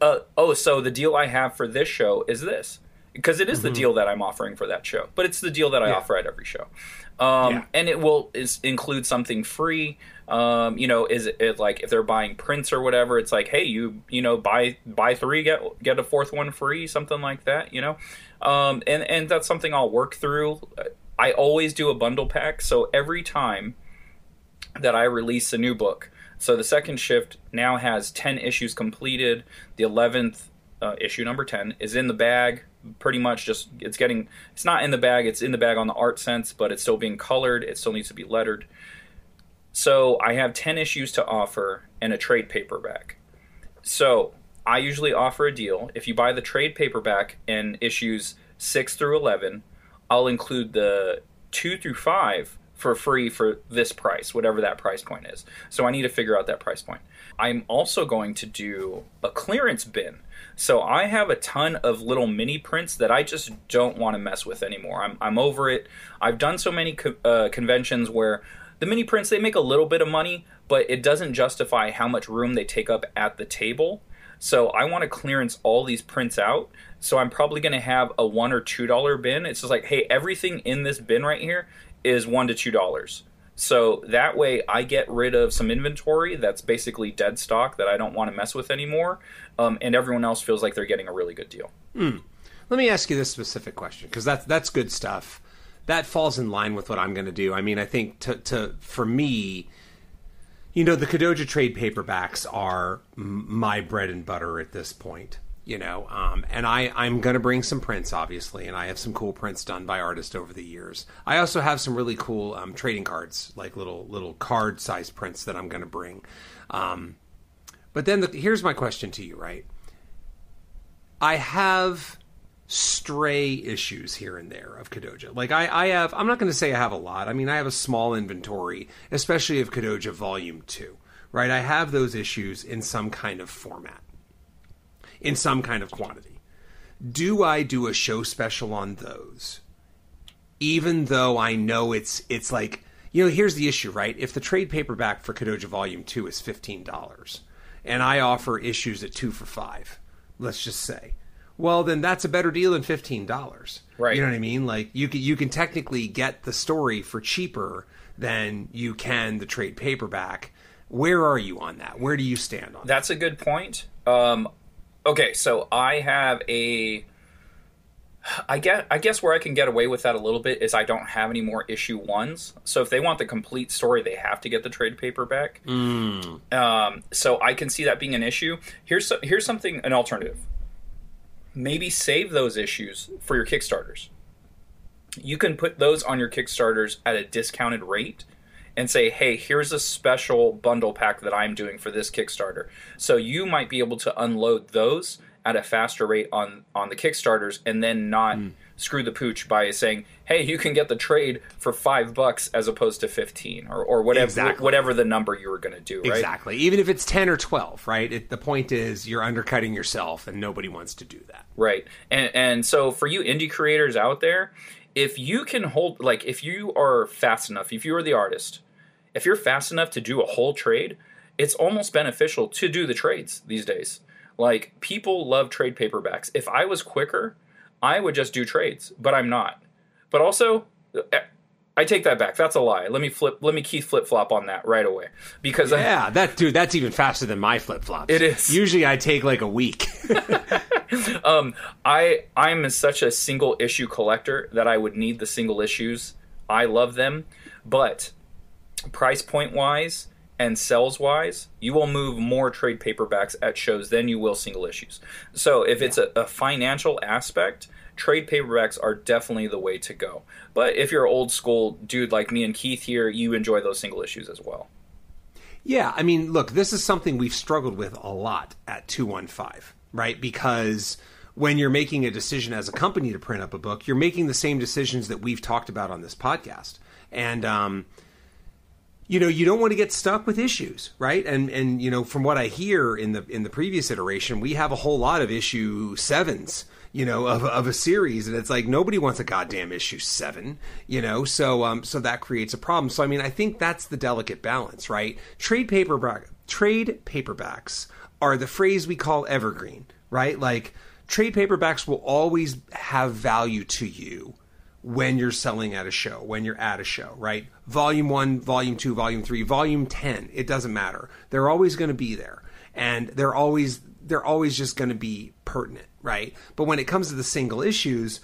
uh, oh, so the deal I have for this show is this. Because it is mm-hmm. the deal that I'm offering for that show, but it's the deal that I yeah. offer at every show, um, yeah. and it will is, include something free. Um, you know, is it like if they're buying prints or whatever? It's like, hey, you you know, buy buy three, get get a fourth one free, something like that. You know, um, and and that's something I'll work through. I always do a bundle pack, so every time that I release a new book. So the second shift now has 10 issues completed. The 11th uh, issue, number 10, is in the bag. Pretty much just, it's getting, it's not in the bag, it's in the bag on the art sense, but it's still being colored. It still needs to be lettered. So I have 10 issues to offer and a trade paperback. So I usually offer a deal. If you buy the trade paperback and issues 6 through 11, I'll include the 2 through 5 for free for this price, whatever that price point is. So I need to figure out that price point. I'm also going to do a clearance bin. So I have a ton of little mini prints that I just don't want to mess with anymore. I'm, I'm over it. I've done so many co- uh, conventions where the mini prints they make a little bit of money, but it doesn't justify how much room they take up at the table. So I want to clearance all these prints out. So I'm probably going to have a one or two dollar bin. It's just like, hey, everything in this bin right here is one to two dollars. So that way, I get rid of some inventory that's basically dead stock that I don't want to mess with anymore, um, and everyone else feels like they're getting a really good deal. Mm. Let me ask you this specific question because that's that's good stuff. That falls in line with what I'm going to do. I mean, I think to, to for me, you know, the Kadoja trade paperbacks are my bread and butter at this point you know um, and i i'm going to bring some prints obviously and i have some cool prints done by artists over the years. I also have some really cool um, trading cards like little little card size prints that i'm going to bring. Um, but then the, here's my question to you right? I have stray issues here and there of kadoja. Like i i have i'm not going to say i have a lot. I mean i have a small inventory especially of kadoja volume 2 right? I have those issues in some kind of format in some kind of quantity. Do I do a show special on those? Even though I know it's it's like you know, here's the issue, right? If the trade paperback for Kadoja Volume Two is fifteen dollars, and I offer issues at two for five, let's just say, well, then that's a better deal than fifteen dollars. Right. You know what I mean? Like you can you can technically get the story for cheaper than you can the trade paperback. Where are you on that? Where do you stand on? That? That's that? a good point. Um, Okay, so I have a I guess I guess where I can get away with that a little bit is I don't have any more issue ones. So if they want the complete story, they have to get the trade paperback. Mm. Um, so I can see that being an issue. Here's here's something an alternative. Maybe save those issues for your kickstarters. You can put those on your kickstarters at a discounted rate and say, "Hey, here's a special bundle pack that I'm doing for this Kickstarter." So you might be able to unload those at a faster rate on on the Kickstarters, and then not mm. screw the pooch by saying, "Hey, you can get the trade for five bucks as opposed to fifteen, or or whatever exactly. whatever the number you were going to do." Right? Exactly. Even if it's ten or twelve, right? It, the point is you're undercutting yourself, and nobody wants to do that. Right. And and so for you indie creators out there, if you can hold like if you are fast enough, if you are the artist, if you're fast enough to do a whole trade, it's almost beneficial to do the trades these days like people love trade paperbacks. If I was quicker, I would just do trades, but I'm not. But also, eh, I take that back. That's a lie. Let me flip. Let me Keith flip flop on that right away because yeah, I, that dude, that's even faster than my flip flops. It is. Usually, I take like a week. um, I I'm such a single issue collector that I would need the single issues. I love them, but price point wise, and sales wise, you will move more trade paperbacks at shows than you will single issues. So if it's a, a, financial aspect, trade paperbacks are definitely the way to go. But if you're an old school dude like me and Keith here, you enjoy those single issues as well. Yeah, I mean, look, this is something we've struggled with a lot at 215, right? Because when you're making a decision as a company to print up a book, you're making the same decisions that we've talked about on this podcast. And um, you know you don't want to get stuck with issues right? And and you know from what i hear in the in the previous iteration we have a whole lot of issue sevens you know of, of a series. And it's like nobody wants a goddamn issue seven you know? So um so that creates a problem. So i mean i think that's the delicate balance right? Trade paperback trade paperbacks are the phrase we call evergreen right like trade paperbacks will always have value to you when you're selling at a show, when you're at a show, right? Volume one, volume two, volume three, volume 10, it doesn't matter. They're always going to be there. And they're always, they're always just going to be pertinent, right? But when it comes to the single issues,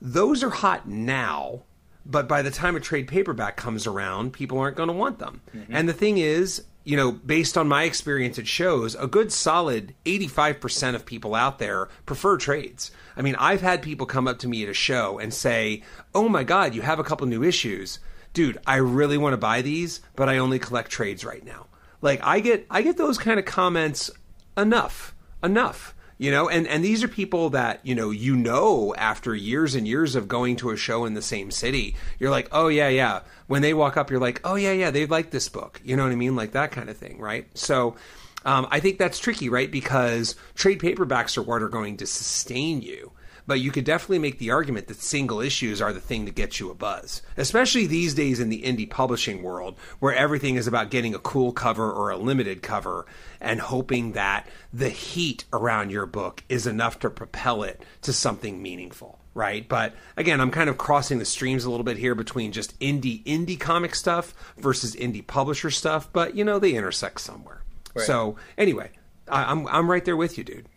those are hot now. But by the time a trade paperback comes around, people aren't going to want them. Mm-hmm. And the thing is, you know, based on my experience it shows, a good solid 85% of people out there prefer trades. I mean, I've had people come up to me at a show and say, "Oh my god, you have a couple new issues." Dude, I really want to buy these, but I only collect trades right now. Like I get I get those kind of comments enough. Enough you know and and these are people that you know you know after years and years of going to a show in the same city you're like oh yeah yeah. When they walk up you're like oh yeah yeah they like this book. You know what i mean? Like that kind of thing right? So um, i think that's tricky right? Because trade paperbacks are what are going to sustain you but you could definitely make the argument that single issues are the thing to get you a buzz, especially these days in the indie publishing world where everything is about getting a cool cover or a limited cover and hoping that the heat around your book is enough to propel it to something meaningful right? But again, I'm kind of crossing the streams a little bit here between just indie indie comic stuff versus indie publisher stuff, but you know they intersect somewhere. Right. So anyway, I, am I'm, I'm right there with you, dude.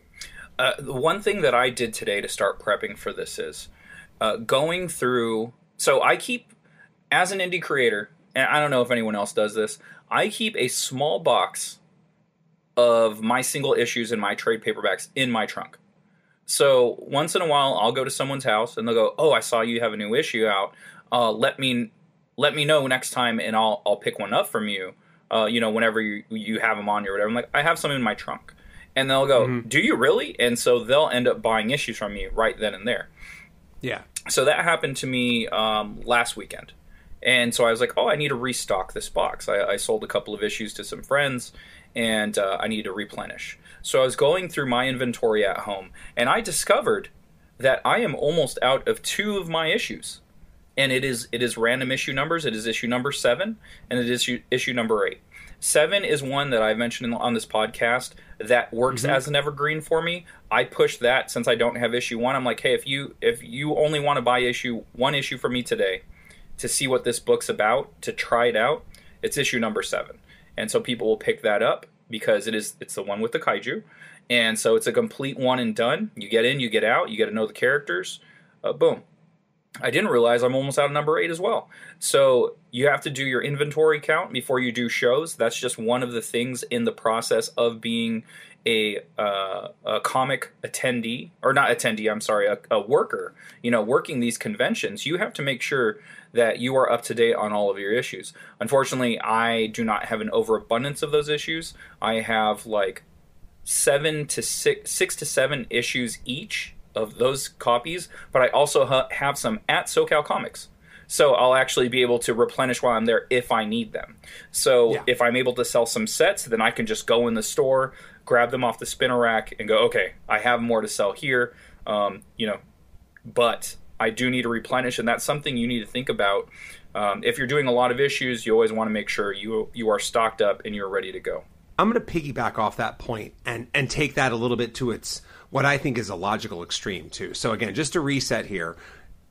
Uh, the one thing that I did today to start prepping for this is uh, going through. So I keep, as an indie creator, and I don't know if anyone else does this, I keep a small box of my single issues and my trade paperbacks in my trunk. So once in a while, I'll go to someone's house and they'll go, "Oh, I saw you have a new issue out. Uh, let me let me know next time, and I'll I'll pick one up from you. Uh, you know, whenever you you have them on you or whatever." I'm like, "I have some in my trunk." And they'll go, mm-hmm. "Do you really?" And so they'll end up buying issues from me right then and there. Yeah. So that happened to me um, last weekend, and so I was like, "Oh, I need to restock this box." I, I sold a couple of issues to some friends, and uh, I need to replenish. So I was going through my inventory at home, and I discovered that I am almost out of two of my issues, and it is it is random issue numbers. It is issue number seven, and it is issue, issue number eight. Seven is one that I've mentioned on this podcast that works mm-hmm. as an evergreen for me. I push that since I don't have issue one. I'm like, hey, if you if you only want to buy issue one issue for me today to see what this book's about, to try it out, it's issue number seven. And so people will pick that up because it is it's the one with the kaiju. And so it's a complete one and done. You get in, you get out, you get to know the characters. Uh, boom. I didn't realize I'm almost out of number eight as well. So you have to do your inventory count before you do shows. That's just one of the things in the process of being a, uh, a comic attendee, or not attendee, I'm sorry, a, a worker, you know, working these conventions. You have to make sure that you are up to date on all of your issues. Unfortunately, I do not have an overabundance of those issues. I have like seven to six, six to seven issues each of those copies, but I also ha- have some at SoCal Comics. So I'll actually be able to replenish while I'm there if I need them. So yeah. if I'm able to sell some sets, then I can just go in the store, grab them off the spinner rack, and go, okay, I have more to sell here. Um, you know, but I do need to replenish, and that's something you need to think about. Um, if you're doing a lot of issues, you always want to make sure you you are stocked up and you're ready to go. I'm going to piggyback off that point and and take that a little bit to its what I think is a logical extreme too. So again, just to reset here,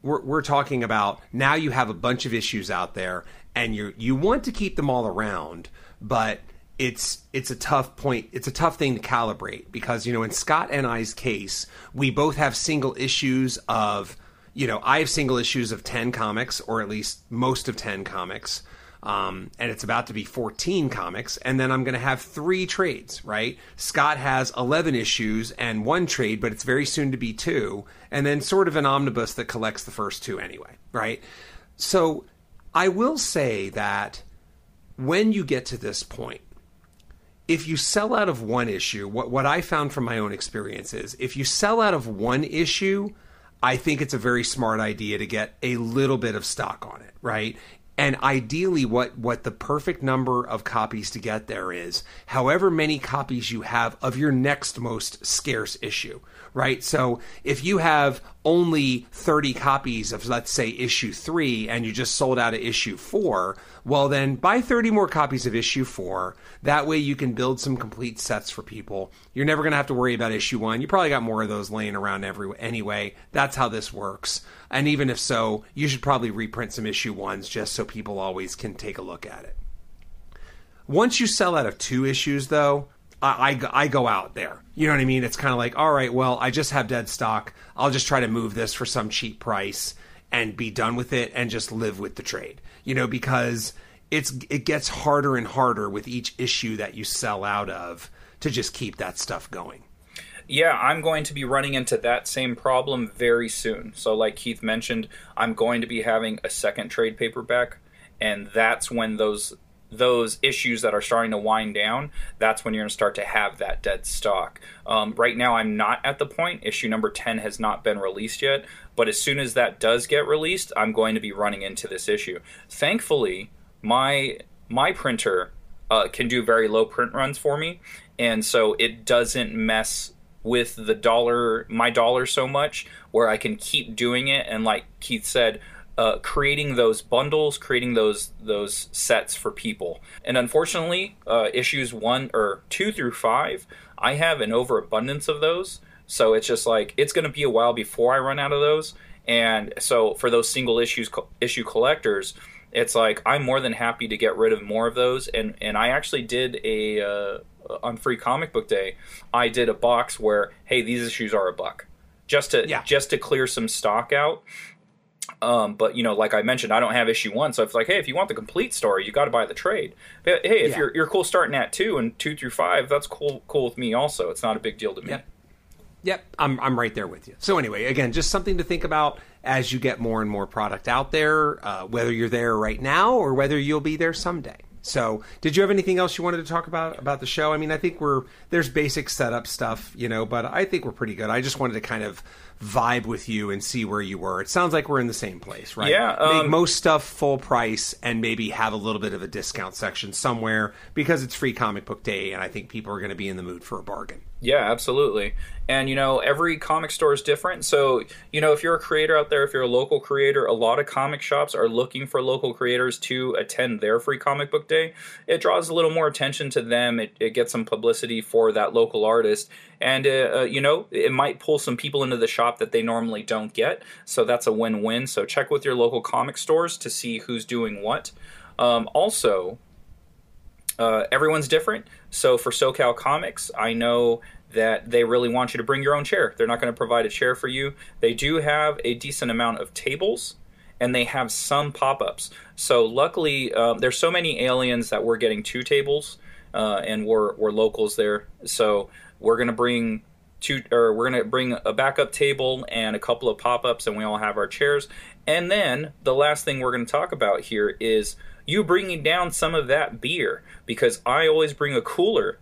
we're, we're talking about now you have a bunch of issues out there and you you want to keep them all around, but it's it's a tough point. It's a tough thing to calibrate because you know in Scott and I's case, we both have single issues of you know I have single issues of ten comics or at least most of ten comics um, and it's about to be 14 comics, and then I'm going to have three trades, right? Scott has 11 issues and one trade, but it's very soon to be two, and then sort of an omnibus that collects the first two anyway, right? So I will say that when you get to this point, if you sell out of one issue, what, what I found from my own experience is if you sell out of one issue, I think it's a very smart idea to get a little bit of stock on it, right? And ideally what what the perfect number of copies to get there is however many copies you have of your next most scarce issue right? So if you have only 30 copies of let's say issue 3 and you just sold out of issue 4 well then buy 30 more copies of issue 4 that way you can build some complete sets for people. You're never going to have to worry about issue 1 you probably got more of those laying around every anyway. That's how this works and even if so you should probably reprint some issue 1s just so people always can take a look at it once you sell out of two issues though I, I, I go out there. You know what I mean? It's kind of like, all right, well, I just have dead stock. I'll just try to move this for some cheap price and be done with it and just live with the trade. You know, because it's it gets harder and harder with each issue that you sell out of to just keep that stuff going. Yeah, I'm going to be running into that same problem very soon. So, like Keith mentioned, I'm going to be having a second trade paperback, and that's when those those issues that are starting to wind down, that's when you're going to start to have that dead stock. Um, right now, I'm not at the point. Issue number 10 has not been released yet, but as soon as that does get released, I'm going to be running into this issue. Thankfully, my my printer uh, can do very low print runs for me, and so it doesn't mess with the dollar my dollar so much where I can keep doing it and like Keith said uh, creating those bundles, creating those those sets for people. And unfortunately, uh, issues one or two through five, I have an overabundance of those. So it's just like it's going to be a while before I run out of those. And so for those single issues issue collectors, it's like I'm more than happy to get rid of more of those. And and I actually did a uh, on Free Comic Book Day, I did a box where hey these issues are a buck, just to yeah. just to clear some stock out. Um, but you know, like I mentioned, I don't have issue one, so it's like, hey, if you want the complete story, you got to buy the trade. But hey, if yeah. you're you're cool starting at two and two through five, that's cool cool with me. Also, it's not a big deal to me. Yep, yep, I'm I'm right there with you. So anyway, again, just something to think about as you get more and more product out there, uh, whether you're there right now or whether you'll be there someday. So, did you have anything else you wanted to talk about about the show? I mean, I think we're there's basic setup stuff, you know, but I think we're pretty good. I just wanted to kind of vibe with you and see where you were. It sounds like we're in the same place, right? Yeah. Um, Make most stuff full price and maybe have a little bit of a discount section somewhere because it's free comic book day and I think people are going to be in the mood for a bargain. Yeah, absolutely. And you know, every comic store is different. So, you know, if you're a creator out there, if you're a local creator, a lot of comic shops are looking for local creators to attend their free comic book day. It draws a little more attention to them. It, it gets some publicity for that local artist. And, uh, uh, you know, it might pull some people into the shop that they normally don't get. So that's a win win. So check with your local comic stores to see who's doing what. Um, also, uh, everyone's different. So for SoCal Comics, I know that they really want you to bring your own chair. They're not going to provide a chair for you. They do have a decent amount of tables and they have some pop-ups. So luckily, um, there's so many aliens that we're getting two tables, uh, and we're we're locals there. So we're gonna bring two, or we're gonna bring a backup table and a couple of pop-ups, and we all have our chairs. And then the last thing we're gonna talk about here is you bringing down some of that beer because I always bring a cooler,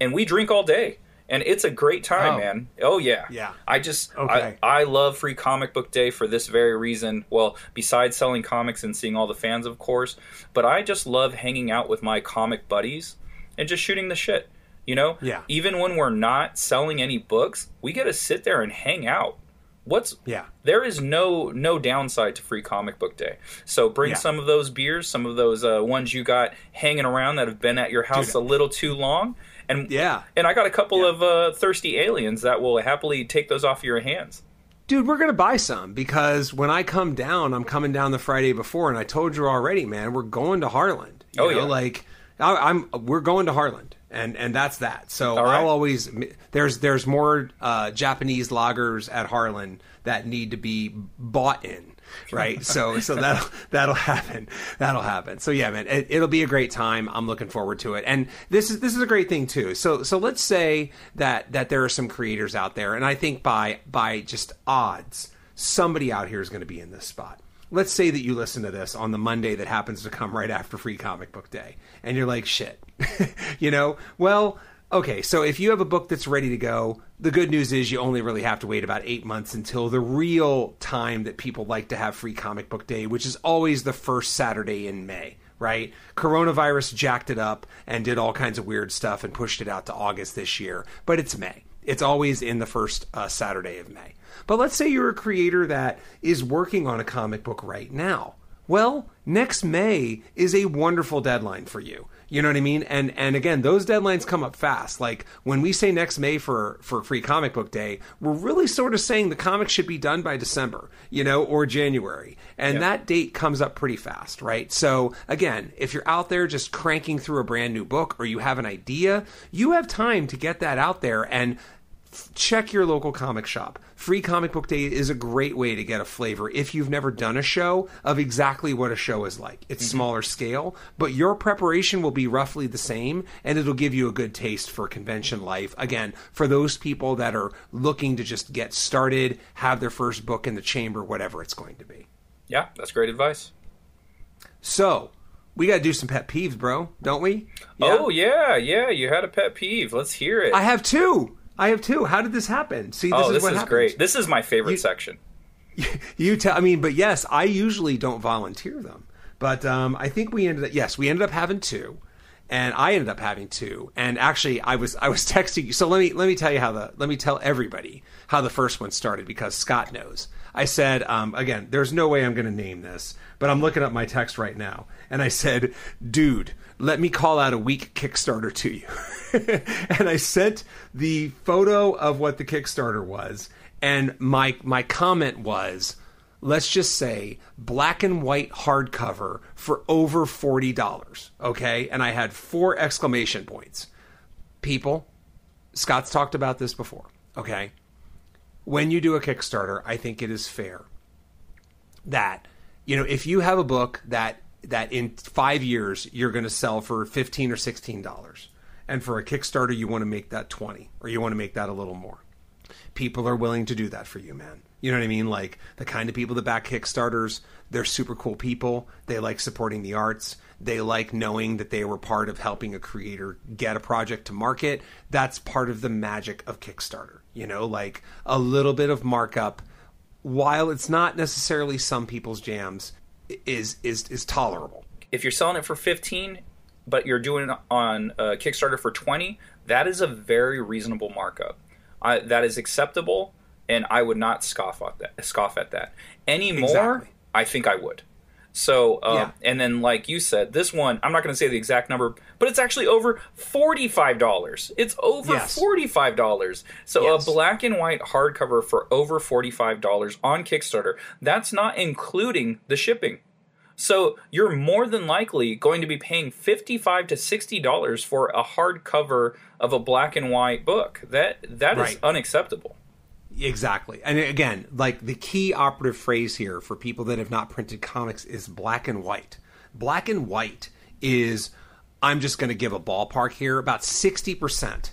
and we drink all day and it's a great time, oh. man. Oh yeah, yeah. I just okay. I, I love Free Comic Book Day for this very reason. Well, besides selling comics and seeing all the fans, of course, but I just love hanging out with my comic buddies and just shooting the shit. You know, yeah. Even when we're not selling any books, we get to sit there and hang out. What's yeah? There is no no downside to Free Comic Book Day. So bring yeah. some of those beers, some of those uh, ones you got hanging around that have been at your house Dude. a little too long and yeah, and I got a couple yeah. of uh, thirsty aliens that will happily take those off your hands. Dude, we're gonna buy some because when I come down, I'm coming down the Friday before, and I told you already, man, we're going to Harland. You oh know, yeah, like I, am we're going to Harland, and and that's that. So right. I'll always there's there's more uh, Japanese lagers at Harland that need to be bought in right? so so that'll that'll happen. That'll happen. So yeah, man, it, will be a great time. I'm looking forward to it. And this is this is a great thing too. So so let's say that that there are some creators out there, and I think by by just odds, somebody out here is going to be in this spot. Let's say that you listen to this on the Monday that happens to come right after Free Comic Book Day, and you're like, shit, you know, well Okay, so if you have a book that's ready to go, the good news is you only really have to wait about eight months until the real time that people like to have free comic book day, which is always the first Saturday in May, right? Coronavirus jacked it up and did all kinds of weird stuff and pushed it out to August this year, but it's May. It's always in the first uh, Saturday of May. But let's say you're a creator that is working on a comic book right now. Well, next May is a wonderful deadline for you. You know what I mean? And and again, those deadlines come up fast. Like when we say next May for for free comic book day, we're really sort of saying the comic should be done by December, you know, or January. And yep. that date comes up pretty fast, right? So again, if you're out there just cranking through a brand new book or you have an idea, you have time to get that out there and check your local comic shop. Free Comic Book Day is a great way to get a flavor if you've never done a show of exactly what a show is like. It's mm-hmm. smaller scale, but your preparation will be roughly the same and it'll give you a good taste for convention life. Again, for those people that are looking to just get started, have their first book in the chamber, whatever it's going to be. Yeah, that's great advice. So, we got to do some pet peeves, bro, don't we? Yeah? Oh, yeah, yeah. You had a pet peeve. Let's hear it. I have two. I have two. How did this happen? See, this oh, is this what is happens. great. This is my favorite you, section. You tell. I mean, but yes, I usually don't volunteer them, but um, I think we ended up. Yes, we ended up having two, and I ended up having two. And actually, I was I was texting you. So let me let me tell you how the let me tell everybody how the first one started because Scott knows. I said um, again, there's no way I'm going to name this, but I'm looking up my text right now, and I said, dude let me call out a weak Kickstarter to you. and I sent the photo of what the Kickstarter was, and my my comment was, let's just say black and white hardcover for over forty dollars. Okay, and I had four exclamation points. People, Scott's talked about this before. Okay, when you do a Kickstarter, I think it is fair that you know if you have a book that that in five years you're going to sell for 15 or 16 dollars and for a kickstarter you want to make that 20 or you want to make that a little more people are willing to do that for you man you know what i mean? Like the kind of people that back kickstarters they're super cool people. They like supporting the arts. They like knowing that they were part of helping a creator get a project to market. That's part of the magic of kickstarter you know? Like a little bit of markup. While it's not necessarily some people's jams is is is tolerable. If you're selling it for 15, but you're doing it on uh, Kickstarter for 20, that is a very reasonable markup. I, that is acceptable, and I would not scoff at that. Scoff at that anymore. Exactly. I think I would. So, uh, yeah. and then like you said, this one I'm not going to say the exact number, but it's actually over forty five dollars. It's over yes. forty five dollars. So yes. a black and white hardcover for over forty five dollars on Kickstarter. That's not including the shipping. So you're more than likely going to be paying fifty-five to sixty dollars for a hardcover of a black and white book. That that right. is unacceptable. Exactly. And again, like the key operative phrase here for people that have not printed comics is black and white. Black and white is I'm just going to give a ballpark here about 60%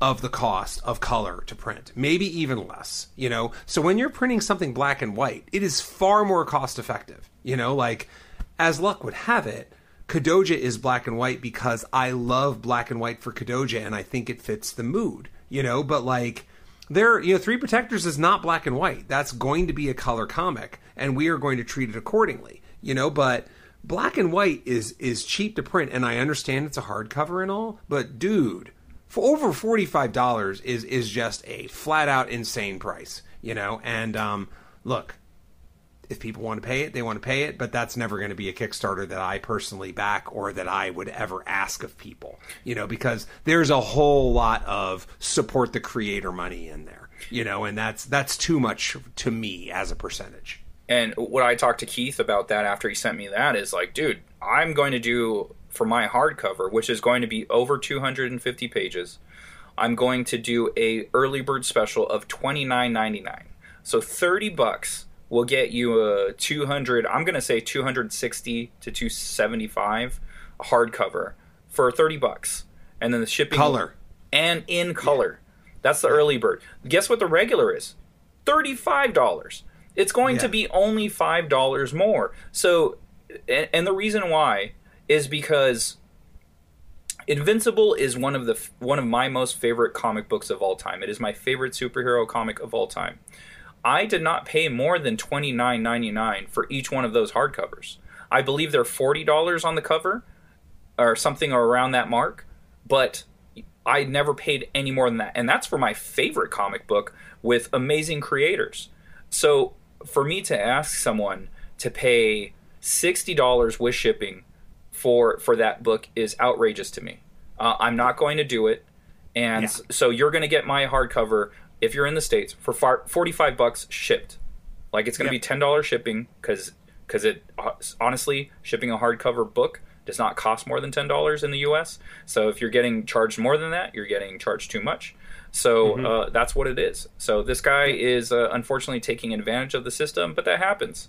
of the cost of color to print, maybe even less, you know? So when you're printing something black and white, it is far more cost effective, you know? Like, as luck would have it, Kadoja is black and white because I love black and white for Kadoja and I think it fits the mood, you know? But like, there, you know, Three Protectors is not black and white. That's going to be a color comic, and we are going to treat it accordingly, you know? But black and white is is cheap to print, and I understand it's a hardcover and all, but dude, for over forty five dollars is is just a flat out insane price, you know. And um, look, if people want to pay it, they want to pay it, but that's never going to be a Kickstarter that I personally back or that I would ever ask of people, you know, because there's a whole lot of support the creator money in there, you know, and that's that's too much to me as a percentage. And what I talked to Keith about that after he sent me that is like, dude, I'm going to do for my hardcover, which is going to be over 250 pages, I'm going to do a early bird special of 29.99. So 30 bucks will get you a 200, I'm going to say 260 to 275 hardcover for 30 bucks. And then the shipping color and in color. Yeah. That's the early bird. Guess what the regular is? $35. It's going yeah. to be only $5 more. So and, and the reason why is because Invincible is one of the one of my most favorite comic books of all time. It is my favorite superhero comic of all time. I did not pay more than twenty nine ninety nine for each one of those hardcovers. I believe they're forty dollars on the cover, or something around that mark. But I never paid any more than that, and that's for my favorite comic book with amazing creators. So for me to ask someone to pay sixty dollars with shipping for for that book is outrageous to me. Uh, I'm not going to do it, and yeah. so you're going to get my hardcover if you're in the states for far, 45 bucks shipped. Like it's going to be ten dollars shipping because because it honestly shipping a hardcover book does not cost more than ten dollars in the U.S. So if you're getting charged more than that, you're getting charged too much. So mm-hmm. uh, that's what it is. So this guy is uh, unfortunately taking advantage of the system, but that happens.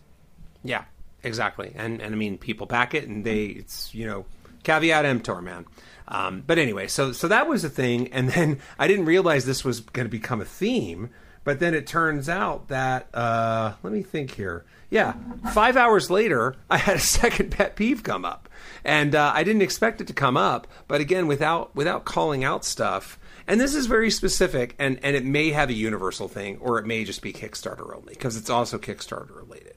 Yeah, exactly. And and I mean, people pack it, and they it's you know caveat emptor, man. Um, but anyway, so so that was a thing, and then I didn't realize this was going to become a theme. But then it turns out that uh, let me think here. Yeah, five hours later, I had a second pet peeve come up, and uh, I didn't expect it to come up. But again, without without calling out stuff, and this is very specific, and and it may have a universal thing, or it may just be Kickstarter only because it's also Kickstarter related.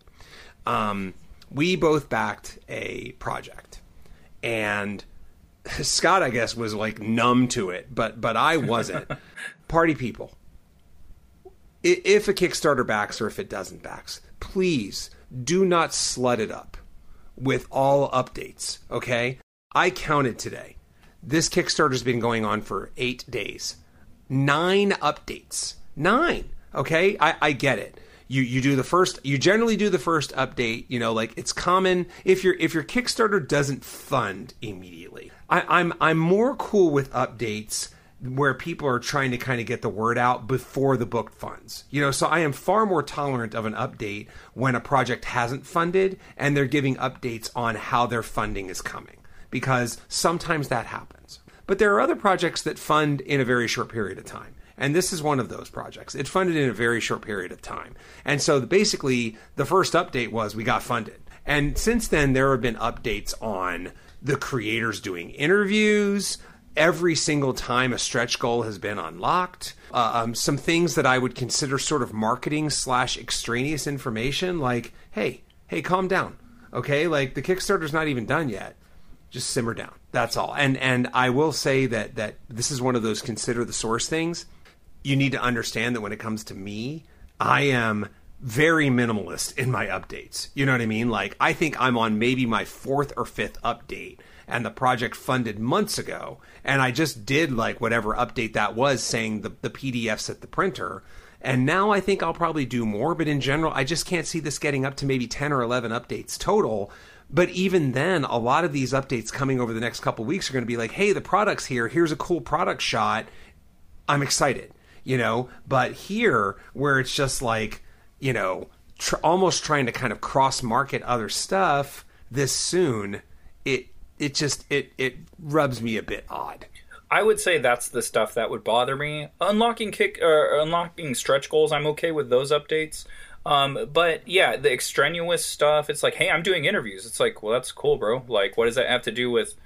Um, we both backed a project, and Scott, I guess, was like numb to it, but but I wasn't. Party people, if a Kickstarter backs or if it doesn't backs, please do not slut it up with all updates. Okay, I counted today. This Kickstarter's been going on for eight days, nine updates, nine. Okay, I, I get it you you do the first you generally do the first update you know like it's common if your if your kickstarter doesn't fund immediately I, i'm i'm more cool with updates where people are trying to kind of get the word out before the book funds. You know, so I am far more tolerant of an update when a project hasn't funded and they're giving updates on how their funding is coming because sometimes that happens. But there are other projects that fund in a very short period of time. And this is one of those projects. It funded in a very short period of time. And so basically, the first update was we got funded. And since then, there have been updates on the creators doing interviews. Every single time a stretch goal has been unlocked, uh, um, some things that I would consider sort of marketing slash extraneous information, like, hey, hey, calm down, okay? Like the Kickstarter's not even done yet. Just simmer down. That's all. And and I will say that that this is one of those consider the source things you need to understand that when it comes to me, I am very minimalist in my updates. You know what I mean? Like, I think I'm on maybe my fourth or fifth update, and the project funded months ago, and I just did like whatever update that was saying the, the PDFs at the printer. And now I think I'll probably do more, but in general, I just can't see this getting up to maybe 10 or 11 updates total but even then, a lot of these updates coming over the next couple weeks are going to be like, hey, the product's here. Here's a cool product shot. I'm excited, you know? But here, where it's just like, you know, tr- almost trying to kind of cross market other stuff this soon, it it just it it rubs me a bit odd. I would say that's the stuff that would bother me. Unlocking kick or unlocking stretch goals, I'm okay with those updates. Um, but yeah, the extraneous stuff, it's like, hey, I'm doing interviews. It's like, well, that's cool, bro. Like, what does that have to do with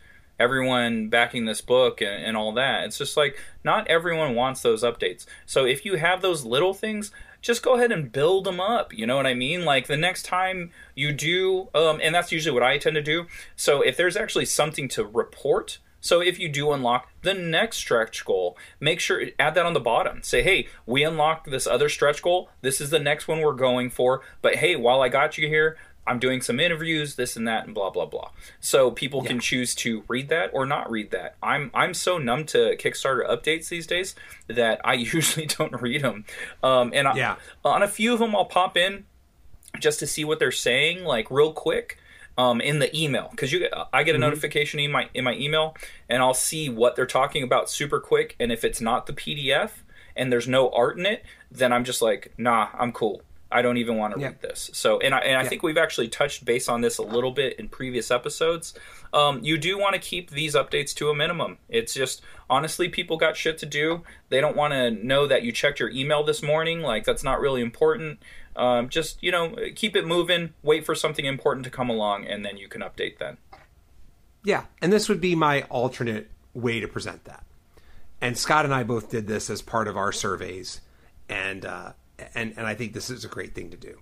everyone backing this book and, and all that? It's just like, not everyone wants those updates. So if you have those little things, just go ahead and build them up. You know what I mean? Like the next time you do, um, and that's usually what I tend to do. So if there's actually something to report, so if you do unlock the next stretch goal, make sure add that on the bottom. Say, hey, we unlocked this other stretch goal. This is the next one we're going for. But hey, while I got you here, I'm doing some interviews, this and that, and blah blah blah. So people yeah. can choose to read that or not read that. I'm I'm so numb to Kickstarter updates these days that I usually don't read them. Um, and yeah. I, on a few of them, I'll pop in just to see what they're saying, like real quick um, in the email because you I get a mm-hmm. notification in my in my email and I'll see what they're talking about super quick and if it's not the PDF and there's no art in it then I'm just like nah I'm cool I don't even want to yeah. read this so and I and I yeah. think we've actually touched base on this a little bit in previous episodes um, you do want to keep these updates to a minimum it's just honestly people got shit to do they don't want to know that you checked your email this morning like that's not really important um, just you know, keep it moving. Wait for something important to come along, and then you can update then. Yeah, and this would be my alternate way to present that. And Scott and I both did this as part of our surveys, and uh, and and I think this is a great thing to do.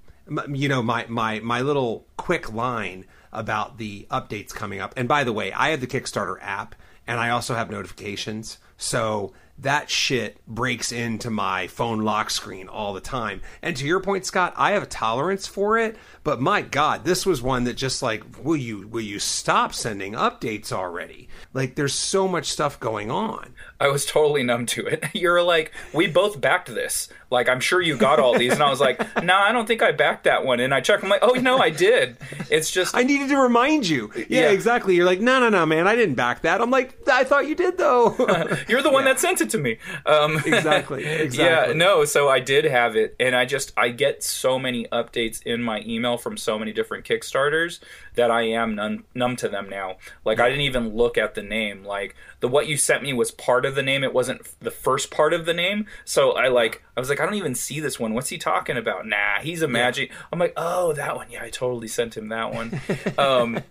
You know, my my my little quick line about the updates coming up. And by the way, I have the Kickstarter app, and I also have notifications. So that shit breaks into my phone lock screen all the time. And to your point, Scott, I have a tolerance for it, but my God, this was one that just like, will you will you stop sending updates already? Like there's so much stuff going on. I was totally numb to it. You're like, we both backed this. Like, I'm sure you got all these. And I was like, no, nah, I don't think I backed that one. And I checked. I'm like, oh, no, I did. It's just. I needed to remind you. Yeah, yeah. exactly. You're like, no, no, no, man, I didn't back that. I'm like, I thought you did, though. You're the one yeah. that sent it to me. Um, exactly. Exactly. Yeah, no, so I did have it. And I just, I get so many updates in my email from so many different Kickstarters that I am numb, numb to them now. Like. I didn't even look at the name. Like, the what you sent me was part of the name. It wasn't the first part of the name. So I like I was like, I don't even see this one. What's he talking about? Nah, he's imagining. Yeah. I'm like, oh, that one. Yeah, I totally sent him that one. um,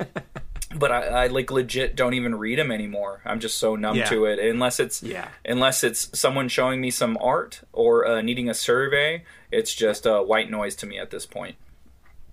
but I, I, like legit don't even read them anymore. I'm just so numb yeah. to it. Unless it's yeah. unless it's someone showing me some art or uh, needing a survey, it's just uh, white noise to me at this point.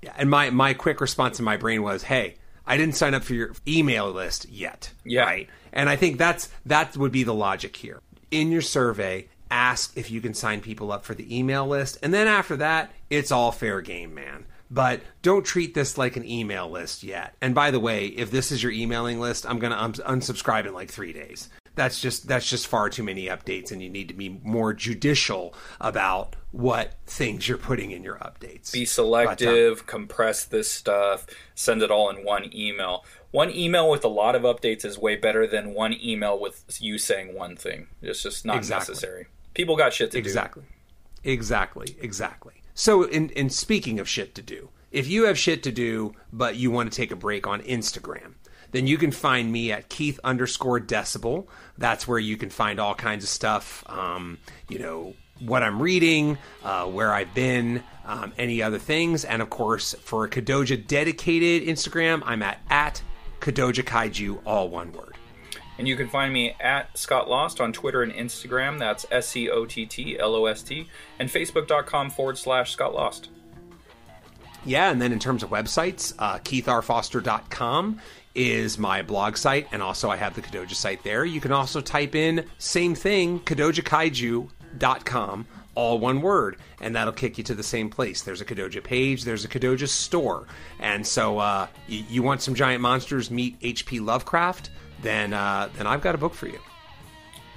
Yeah, and my my quick response in my brain was, "Hey, I didn't sign up for your email list yet." Yeah. Right. And I think that's that would be the logic here. In your survey, ask if you can sign people up for the email list, and then after that, it's all fair game, man. But don't treat this like an email list yet. And by the way, if this is your emailing list, I'm going to un- unsubscribe in like 3 days. That's just that's just far too many updates and you need to be more judicial about what things you're putting in your updates. Be selective, compress this stuff, send it all in one email one email with a lot of updates is way better than one email with you saying one thing. It's just not exactly. necessary. People got shit to exactly. do. Exactly. Exactly. Exactly. So, in, in speaking of shit to do, if you have shit to do, but you want to take a break on Instagram, then you can find me at Keith underscore decibel. That's where you can find all kinds of stuff. Um, you know, what I'm reading, uh, where I've been, um, any other things. And of course, for a Kadoja dedicated Instagram, I'm at, at Kadoja Kaiju, all one word. And you can find me at Scott Lost on Twitter and Instagram. That's S C O T T L O S T. And Facebook.com forward slash Scott Lost. Yeah, and then in terms of websites, uh, KeithRFoster.com is my blog site, and also I have the Kadoja site there. You can also type in same thing, KadojaKaiju.com all one word, and that'll kick you to the same place. There's a Kadoja page, there's a Kadoja store, and so uh, you, you want some giant monsters meet H.P. Lovecraft, then uh, then I've got a book for you.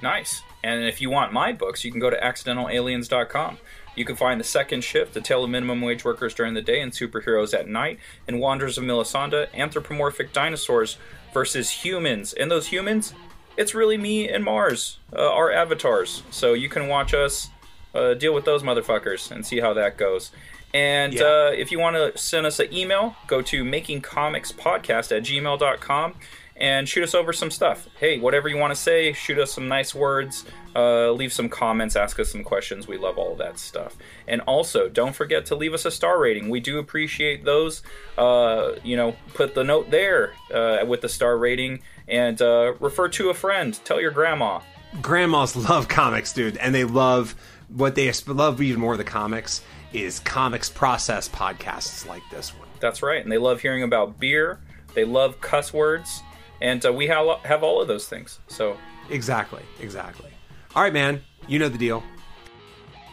Nice. And if you want my books, you can go to accidentalaliens.com. You can find the second shift, the tale of minimum wage workers during the day and superheroes at night, and Wanderers of Melisande, anthropomorphic dinosaurs versus humans. And those humans, it's really me and Mars, uh, our avatars. So you can watch us uh, deal with those motherfuckers and see how that goes. And yeah. uh, if you want to send us an email, go to makingcomicspodcast at gmail.com and shoot us over some stuff. Hey, whatever you want to say, shoot us some nice words, uh, leave some comments, ask us some questions. We love all of that stuff. And also, don't forget to leave us a star rating. We do appreciate those. Uh, you know, put the note there uh, with the star rating and uh, refer to a friend. Tell your grandma. Grandmas love comics, dude, and they love what they love even more the comics is comics process podcasts like this one. That's right, and they love hearing about beer. They love cuss words and uh, we have have all of those things. So exactly, exactly. All right, man. You know the deal.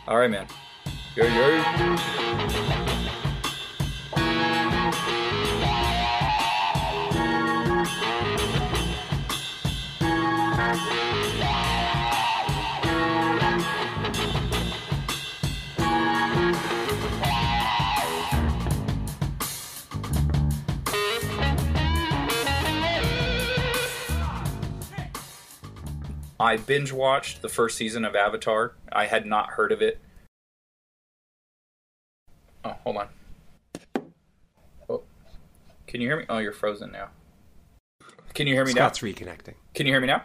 All right, man. Yo, yo. I binge watched the first season of Avatar. I had not heard of it. Oh, hold on. Oh. Can you hear me? Oh, you're frozen now. Can you hear me Scott's now? Scott's reconnecting. Can you hear me now?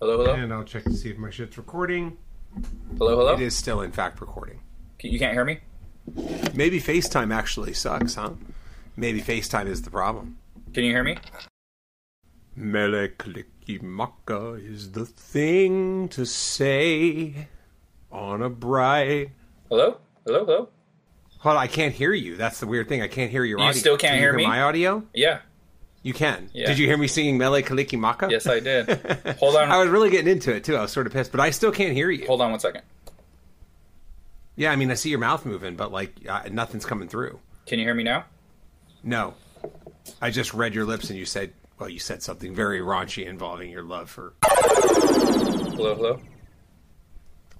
Hello, hello. And I'll check to see if my shit's recording. Hello, hello. It is still, in fact, recording. You can't hear me? Maybe FaceTime actually sucks, huh? Maybe FaceTime is the problem. Can you hear me? Mele Kalikimaka is the thing to say on a bright. Hello? Hello? Hello? Hold on, I can't hear you. That's the weird thing. I can't hear your you audio. You still can't Can hear, hear me? My audio? Yeah. You can. Yeah. Did you hear me singing Mele Kalikimaka? Yes, I did. Hold on. I was really getting into it too. I was sort of pissed, but I still can't hear you. Hold on one second. Yeah, I mean, I see your mouth moving, but like uh, nothing's coming through. Can you hear me now? No. I just read your lips and you said well, you said something very raunchy involving your love for. Hello, hello.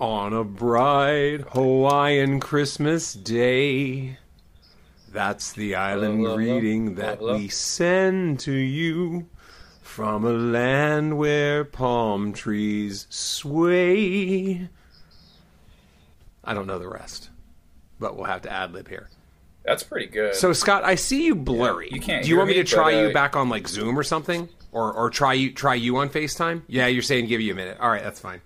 On a bright Hawaiian Christmas day. That's the island hello, hello, greeting hello. that we send to you from a land where palm trees sway. I don't know the rest, but we'll have to ad lib here. That's pretty good. So Scott, I see you blurry. Yeah, you can't. Do you want me, me to try but, uh, you back on like Zoom or something, or or try you try you on Facetime? Yeah, you're saying give you a minute. All right, that's fine.